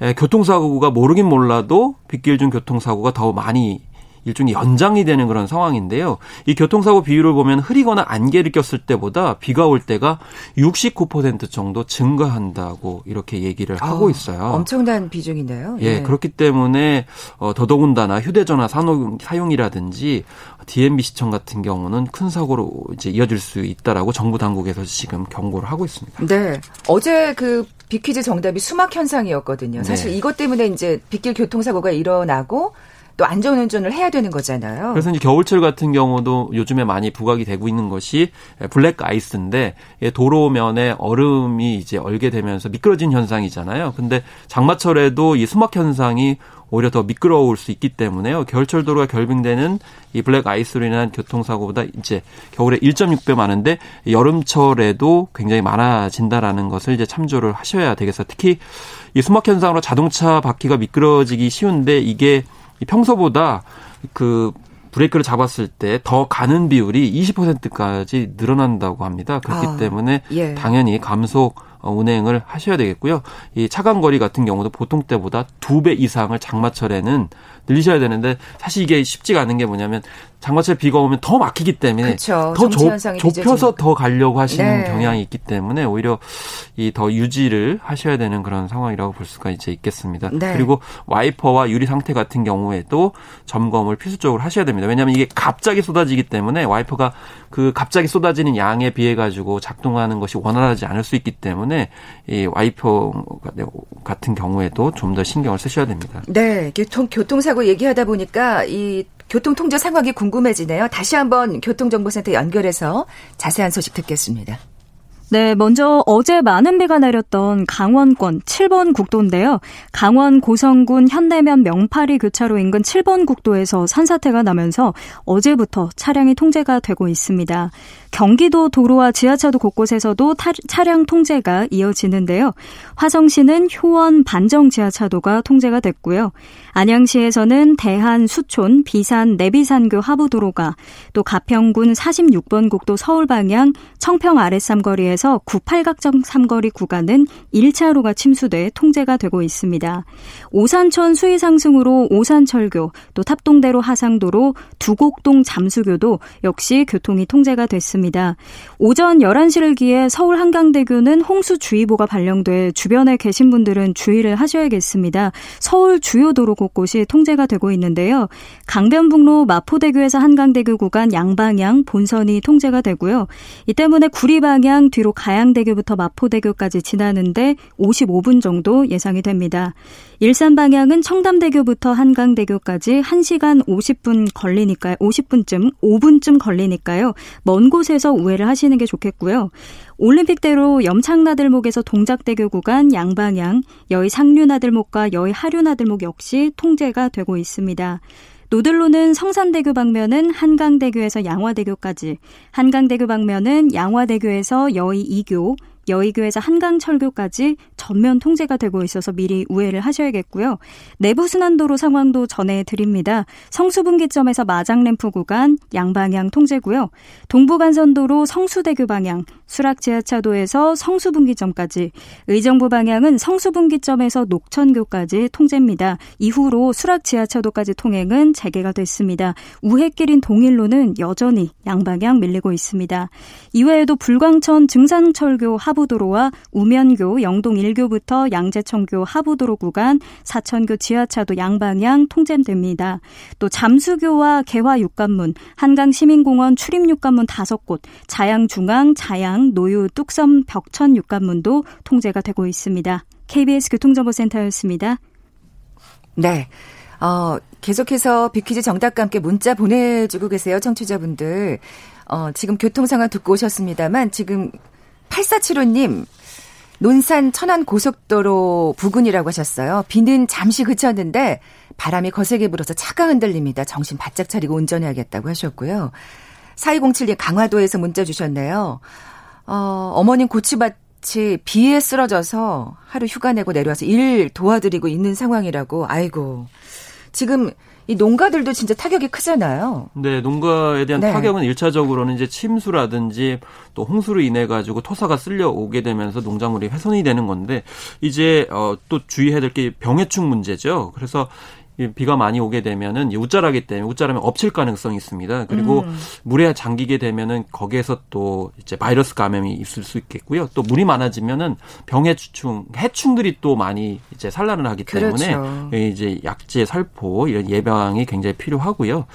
에, 교통사고가 모르긴 몰라도 빗길 중 교통사고가 더 많이 일종의 연장이 되는 그런 상황인데요. 이 교통사고 비율을 보면 흐리거나 안개를 꼈을 때보다 비가 올 때가 69% 정도 증가한다고 이렇게 얘기를 아, 하고 있어요. 엄청난 비중인데요. 예, 네. 그렇기 때문에 어, 더더군다나 휴대전화 사용, 사용이라든지 DMB 시청 같은 경우는 큰 사고로 이제 이어질 수 있다라고 정부 당국에서 지금 경고를 하고 있습니다. 네. 어제 그 비퀴즈 정답이 수막 현상이었거든요. 사실 네. 이것 때문에 이제 빗길 교통사고가 일어나고 또 안전운전을 해야 되는 거잖아요. 그래서 이제 겨울철 같은 경우도 요즘에 많이 부각이 되고 있는 것이 블랙 아이스인데 도로면에 얼음이 이제 얼게 되면서 미끄러진 현상이잖아요. 근데 장마철에도 이 수막 현상이 오히려 더 미끄러울 수 있기 때문에요. 겨울철 도로가 결빙되는 이 블랙 아이스로 인한 교통사고보다 이제 겨울에 1.6배 많은데 여름철에도 굉장히 많아진다라는 것을 이제 참조를 하셔야 되겠어요. 특히 이 수막 현상으로 자동차 바퀴가 미끄러지기 쉬운데 이게 평소보다 그 브레이크를 잡았을 때 더 가는 비율이 20%까지 늘어난다고 합니다. 그렇기 아, 때문에 예. 당연히 감속 운행을 하셔야 되겠고요. 이 차간 거리 같은 경우도 보통 때보다 두 배 이상을 장마철에는 늘리셔야 되는데 사실 이게 쉽지가 않은 게 뭐냐면 장마철 비가 오면 더 막히기 때문에 그쵸, 더 좁, 좁혀서 더 가려고 하시는 네. 경향이 있기 때문에 오히려 이 더 유지를 하셔야 되는 그런 상황이라고 볼 수가 이제 있겠습니다. 네. 그리고 와이퍼와 유리 상태 같은 경우에도 점검을 필수적으로 하셔야 됩니다. 왜냐하면 이게 갑자기 쏟아지기 때문에 와이퍼가 그 갑자기 쏟아지는 양에 비해 가지고 작동하는 것이 원활하지 않을 수 있기 때문에 이 와이퍼 같은 경우에도 좀 더 신경을 쓰셔야 됩니다. 네, 교통 교통사고 얘기하다 보니까 이 교통통제 상황이 궁금해지네요. 다시 한번 교통정보센터 연결해서 자세한 소식 듣겠습니다. 네, 먼저 어제 많은 비가 내렸던 강원권 7번 국도인데요. 강원 고성군 현대면 명파리 교차로 인근 7번 국도에서 산사태가 나면서 어제부터 차량이 통제가 되고 있습니다. 경기도 도로와 지하차도 곳곳에서도 타, 차량 통제가 이어지는데요. 화성시는 효원 반정 지하차도가 통제가 됐고요. 안양시에서는 대한 수촌 비산 내비산교 하부도로가 또 가평군 46번 국도 서울 방향 청평 아랫삼거리에서 98각정 삼거리 구간은 1차로가 침수돼 통제가 되고 있습니다. 오산천 수위 상승으로 오산철교 또 탑동대로 하상도로 두곡동 잠수교도 역시 교통이 통제가 됐습니다. 오전 11시를 기해 서울 한강대교는 홍수주의보가 발령돼 주변에 계신 분들은 주의를 하셔야겠습니다. 서울 주요 도로 곳곳이 통제가 되고 있는데요. 강변북로 마포대교에서 한강대교 구간 양방향 본선이 통제가 되고요. 이 때문에 구리 방향 뒤로 가양대교부터 마포대교까지 지나는데 55분 정도 예상이 됩니다. 일산 방향은 청담대교부터 한강대교까지 1시간 50분 걸리니까요. 50분쯤, 5분쯤 걸리니까요. 먼 곳에서 우회를 하시는 게 좋겠고요. 올림픽대로 염창나들목에서 동작대교 구간 양방향, 여의 상류나들목과 여의 하류나들목 역시 통제가 되고 있습니다. 노들로는 성산대교 방면은 한강대교에서 양화대교까지, 한강대교 방면은 양화대교에서 여의 2교, 여의교에서 한강철교까지 전면 통제가 되고 있어서 미리 우회를 하셔야겠고요. 내부 순환도로 상황도 전해드립니다. 성수분기점에서 마장램프 구간 양방향 통제고요. 동부간선도로 성수대교 방향, 수락 지하차도에서 성수분기점까지, 의정부 방향은 성수분기점에서 녹천교까지 통제입니다. 이후로 수락 지하차도까지 통행은 재개가 됐습니다. 우회길인 동일로는 여전히 양방향 밀리고 있습니다. 이외에도 불광천 증산철교 하부도로와 우면교 영동 1교부터 양재천교 하부도로 구간 사천교 지하차도 양방향 통제됩니다. 또 잠수교와 개화 육관문, 한강 시민공원 출입 육관문 5곳, 자양 중앙, 자양, 노유, 뚝섬, 벽천 육관문도 통제가 되고 있습니다. KBS 교통정보센터였습니다. 네. 어, 계속해서 비키즈 정답과 함께 문자 보내주고 계세요, 청취자분들. 어, 지금 교통 상황 듣고 오셨습니다만, 지금 8475님, 논산 천안 고속도로 부근이라고 하셨어요. 비는 잠시 그쳤는데 바람이 거세게 불어서 차가 흔들립니다. 정신 바짝 차리고 운전해야겠다고 하셨고요. 4207님 강화도에서 문자 주셨네요. 어, 어머님 고치밭이 비에 쓰러져서 하루 휴가 내고 내려와서 일 도와드리고 있는 상황이라고. 아이고. 지금 이 농가들도 진짜 타격이 크잖아요. 네, 농가에 대한 네. 타격은 일차적으로는 이제 침수라든지 또 홍수로 인해 가지고 토사가 쓸려 오게 되면서 농작물이 훼손이 되는 건데 이제 어 또 주의해야 될 게 병해충 문제죠. 그래서 비가 많이 오게 되면은 우짜라기 때문에 우짜라면 엎칠 가능성이 있습니다. 그리고 음. 물에 잠기게 되면은 거기에서 또 이제 바이러스 감염이 있을 수 있겠고요. 또 물이 많아지면은 병해충, 해충들이 또 많이 이제 산란을 하기 때문에 그렇죠. 이제 약재, 살포 이런 예방이 굉장히 필요하고요.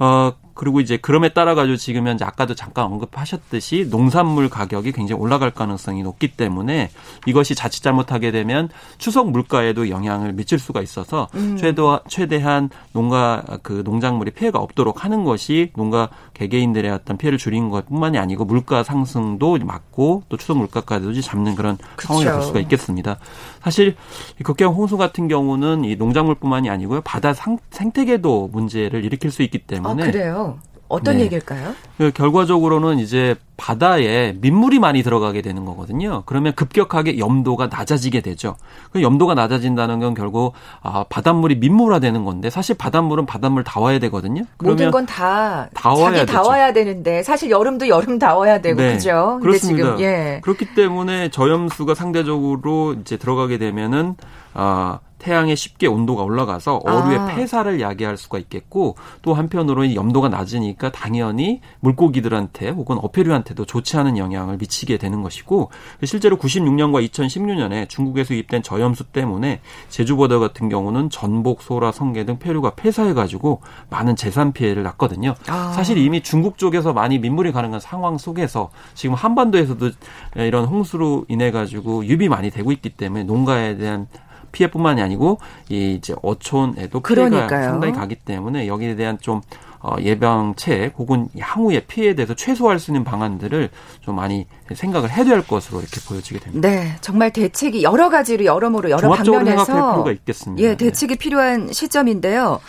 어 그리고 이제 그럼에 따라 가지고 지금 현재 아까도 잠깐 언급하셨듯이 농산물 가격이 굉장히 올라갈 가능성이 높기 때문에 이것이 자칫 잘못하게 되면 추석 물가에도 영향을 미칠 수가 있어서 음. 최도 최대한 농가 그 농작물이 피해가 없도록 하는 것이 농가 개개인들의 어떤 피해를 줄인 것뿐만이 아니고 물가 상승도 막고 또 추석 물가까지도 잡는 그런 그쵸. 상황이 될 수가 있겠습니다. 사실 극경 홍수 같은 경우는 이 농작물뿐만이 아니고요 바다 상, 생태계도 문제를 일으킬 수 있기 때문에 아, 그래요. 어떤 네. 얘기일까요? 그 결과적으로는 이제 바다에 민물이 많이 들어가게 되는 거거든요. 그러면 급격하게 염도가 낮아지게 되죠. 그 염도가 낮아진다는 건 결국 아, 바닷물이 민물화되는 건데 사실 바닷물은 바닷물 다 와야 되거든요. 모든 건다 자기 다 와야 되는데 사실 여름도 여름 다 와야 되고 네. 그죠? 그렇습니다. 지금, 예. 그렇기 때문에 저염수가 상대적으로 이제 들어가게 되면은 아 태양에 쉽게 온도가 올라가서 어류의 아. 폐사를 야기할 수가 있겠고 또 한편으로는 염도가 낮으니까 당연히 물고기들한테 혹은 어패류한테도 좋지 않은 영향을 미치게 되는 것이고 실제로 96년과 2016년에 중국에서 유입된 저염수 때문에 제주바다 같은 경우는 전복, 소라, 성게 등 폐류가 폐사해가지고 많은 재산 피해를 났거든요. 아. 사실 이미 중국 쪽에서 많이 민물이 가능한 상황 속에서 지금 한반도에서도 이런 홍수로 인해 가지고 유입이 많이 되고 있기 때문에 농가에 대한 피해뿐만이 아니고 이 이제 어촌에도 피해가 그러니까요. 상당히 가기 때문에 여기에 대한 좀 어, 예방책 혹은 향후의 피해에 대해서 최소화할 수 있는 방안들을 좀 많이 생각을 해야 될 것으로 이렇게 보여지게 됩니다. 네, 정말 대책이 여러 가지로 여러모로 여러 방면에서 필요가 있겠습니다. 예, 대책이 네. 필요한 시점인데요.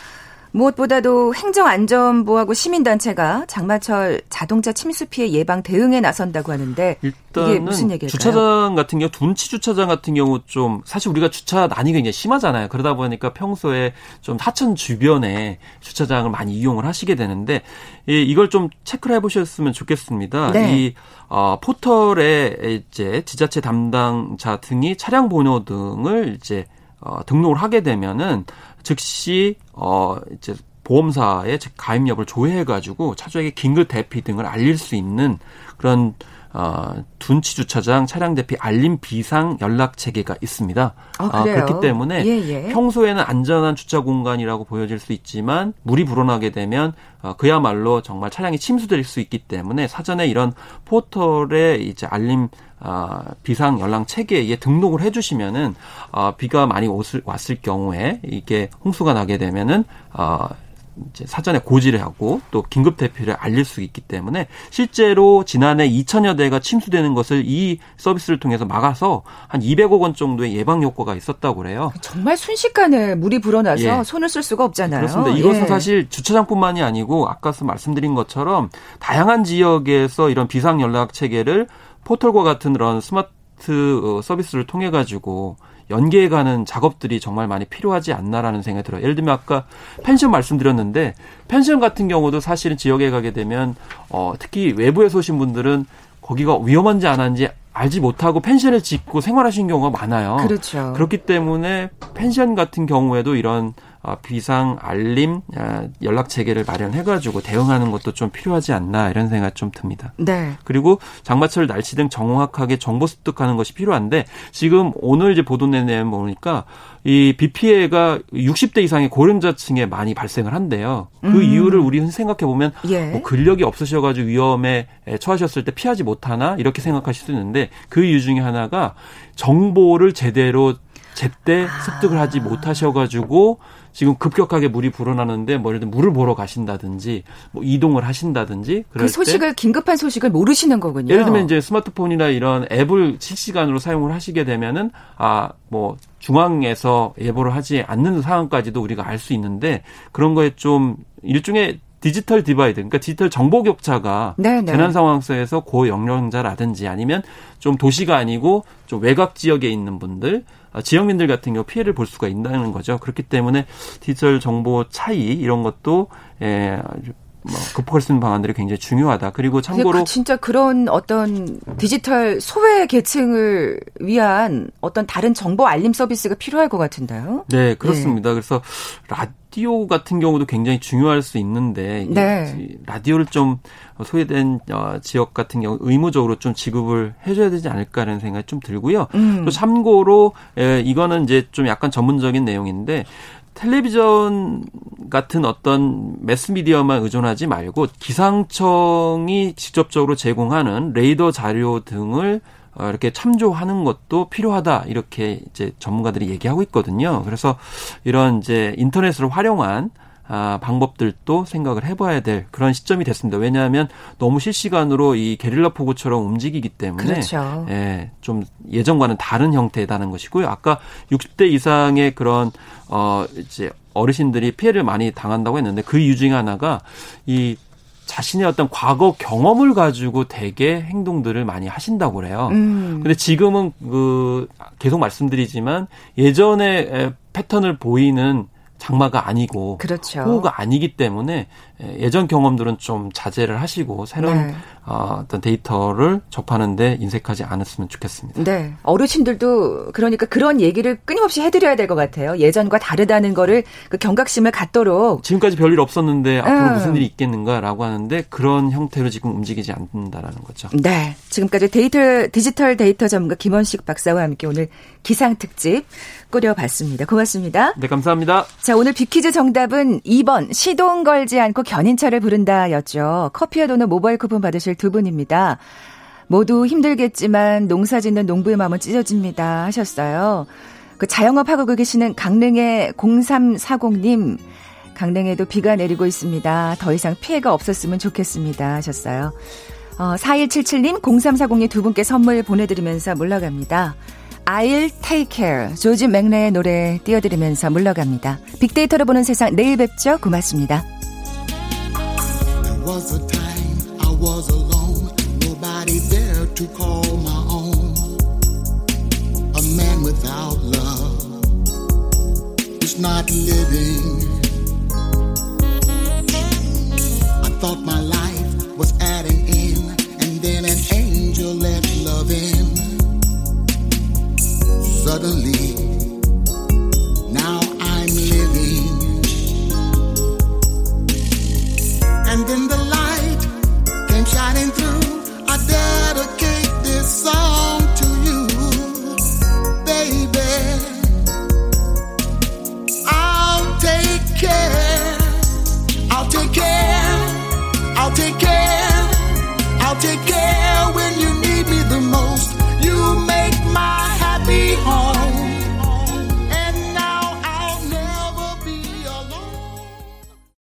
무엇보다도 행정안전부하고 시민단체가 장마철 자동차 침수 피해 예방 대응에 나선다고 하는데 이게 무슨 얘기일까요? 주차장 같은 경우 둔치 주차장 같은 경우 좀 사실 우리가 주차 난이 굉장히 심하잖아요. 그러다 보니까 평소에 좀 하천 주변에 주차장을 많이 이용을 하시게 되는데 이걸 좀 체크를 해보셨으면 좋겠습니다. 네. 이 어, 포털에 이제 지자체 담당자 등이 차량 번호 등을 이제 어, 등록을 하게 되면은 즉시 어 이제 보험사의 가입 여부를 조회해가지고 차주에게 긴급 대피 등을 알릴 수 있는 그런 어, 둔치 주차장 차량 대피 알림 비상 연락 체계가 있습니다. 아, 어, 그렇기 때문에 예, 예. 평소에는 안전한 주차 공간이라고 보여질 수 있지만 물이 불어나게 되면 어, 그야말로 정말 차량이 침수될 수 있기 때문에 사전에 이런 포털에 이제 알림 어, 비상 연락 체계에 등록을 해주시면은 어, 비가 많이 왔을, 왔을 경우에 이게 홍수가 나게 되면은 어, 이제 사전에 고지를 하고 또 긴급 대피를 알릴 수 있기 때문에 실제로 지난해 2천여 대가 침수되는 것을 이 서비스를 통해서 막아서 한 200억 원 정도의 예방 효과가 있었다고 그래요. 정말 순식간에 물이 불어나서 예. 손을 쓸 수가 없잖아요. 그렇습니다. 이것은 예. 사실 주차장뿐만이 아니고 아까 말씀드린 것처럼 다양한 지역에서 이런 비상 연락 체계를 포털과 같은 그런 스마트 어, 서비스를 통해 가지고 연계해가는 작업들이 정말 많이 필요하지 않나라는 생각이 들어요. 예를 들면 아까 펜션 말씀드렸는데 펜션 같은 경우도 사실은 지역에 가게 되면 어, 특히 외부에서 오신 분들은 거기가 위험한지 안 한지 알지 못하고 펜션을 짓고 생활하시는 경우가 많아요. 그렇죠. 그렇기 때문에 펜션 같은 경우에도 이런 어, 비상 알림 아, 연락 체계를 마련해가지고 대응하는 것도 좀 필요하지 않나 이런 생각 좀 듭니다. 네. 그리고 장마철 날씨 등 정확하게 정보 습득하는 것이 필요한데 지금 오늘 이제 보도 내내 보니까 이 비 피해가 60대 이상의 고령자층에 많이 발생을 한대요. 그 음. 이유를 우리 생각해 보면 예. 뭐 근력이 없으셔가지고 위험에 처하셨을 때 피하지 못하나 이렇게 생각하실 수 있는데 그 이유 중에 하나가 정보를 제대로 제때 아. 습득을 하지 못하셔가지고 지금 급격하게 물이 불어나는데 뭐 예를 들면 물을 보러 가신다든지 뭐 이동을 하신다든지 그 소식을 긴급한 소식을 모르시는 거군요. 예를 들면 이제 스마트폰이나 이런 앱을 실시간으로 사용을 하시게 되면은 아 뭐 중앙에서 예보를 하지 않는 상황까지도 우리가 알 수 있는데 그런 거에 좀 일종의 digital divide, 그러니까 디지털 정보 격차가 네네. 재난 상황 속에서 고연령자라든지 아니면 좀 도시가 아니고 좀 외곽 지역에 있는 분들 아, 지역민들 같은 경우 피해를 볼 수가 있다는 거죠. 그렇기 때문에 디지털 정보 차이 이런 것도 예, 뭐 극복할 수 있는 방안들이 굉장히 중요하다. 그리고 참고로 그 진짜 그런 어떤 디지털 소외 계층을 위한 어떤 다른 정보 알림 서비스가 필요할 것 같은데요. 네, 그렇습니다. 네. 그래서 라 디오 같은 경우도 굉장히 중요할 수 있는데 네. 라디오를 좀 소외된 어, 지역 같은 경우 의무적으로 좀 지급을 해줘야 되지 않을까라는 생각이 좀 들고요. 음. 또 참고로 에, 이거는 이제 좀 약간 전문적인 내용인데 텔레비전 같은 어떤 매스미디어만 의존하지 말고 기상청이 직접적으로 제공하는 레이더 자료 등을 어, 이렇게 참조하는 것도 필요하다 이렇게 이제 전문가들이 얘기하고 있거든요. 그래서 이런 이제 인터넷을 활용한 아, 방법들도 생각을 해봐야 될 그런 시점이 됐습니다. 왜냐하면 너무 실시간으로 이 게릴라 폭우처럼 움직이기 때문에 그렇죠. 예, 좀 예전과는 다른 형태다는 것이고요. 아까 60대 이상의 그런 어 이제 어르신들이 피해를 많이 당한다고 했는데 그 이유 중에 하나가 이 자신의 어떤 과거 경험을 가지고 대개 행동들을 많이 하신다고 그래요. 음. 근데 지금은 그 계속 말씀드리지만 예전에 패턴을 보이는 장마가 아니고 그렇죠. 호우가 아니기 때문에 예전 경험들은 좀 자제를 하시고 새로운 네. 어, 어떤 데이터를 접하는데 인색하지 않았으면 좋겠습니다. 네, 어르신들도 그러니까 그런 얘기를 끊임없이 해드려야 될 것 같아요. 예전과 다르다는 거를 그 경각심을 갖도록 지금까지 별일 없었는데 앞으로 음. 무슨 일이 있겠는가라고 하는데 그런 형태로 지금 움직이지 않는다라는 거죠. 네, 지금까지 데이터 디지털 데이터 전문가 김원식 박사와 함께 오늘 기상 특집 꾸려봤습니다. 고맙습니다. 네, 감사합니다. 자, 오늘 비 퀴즈 정답은 2번 시동 걸지 않고 견인차를 부른다였죠. 커피와 도넛 모바일 쿠폰 받으실 두 분입니다. 모두 힘들겠지만 농사 짓는 농부의 마음은 찢어집니다 하셨어요. 그 자영업 하고 계시는 강릉의 0340님 강릉에도 비가 내리고 있습니다. 더 이상 피해가 없었으면 좋겠습니다 하셨어요. 어, 4177님 0340님 두 분께 선물 보내드리면서 물러갑니다. I'll take care. 조지 맥레의 노래 띄워드리면서 물러갑니다. 빅데이터로 보는 세상 내일 뵙죠. 고맙습니다. There was a time I suddenly. Now I'm living. And in the light came shining through. I dedicate this song to you, baby. I'll take care. I'll take care. I'll take care. I'll take care.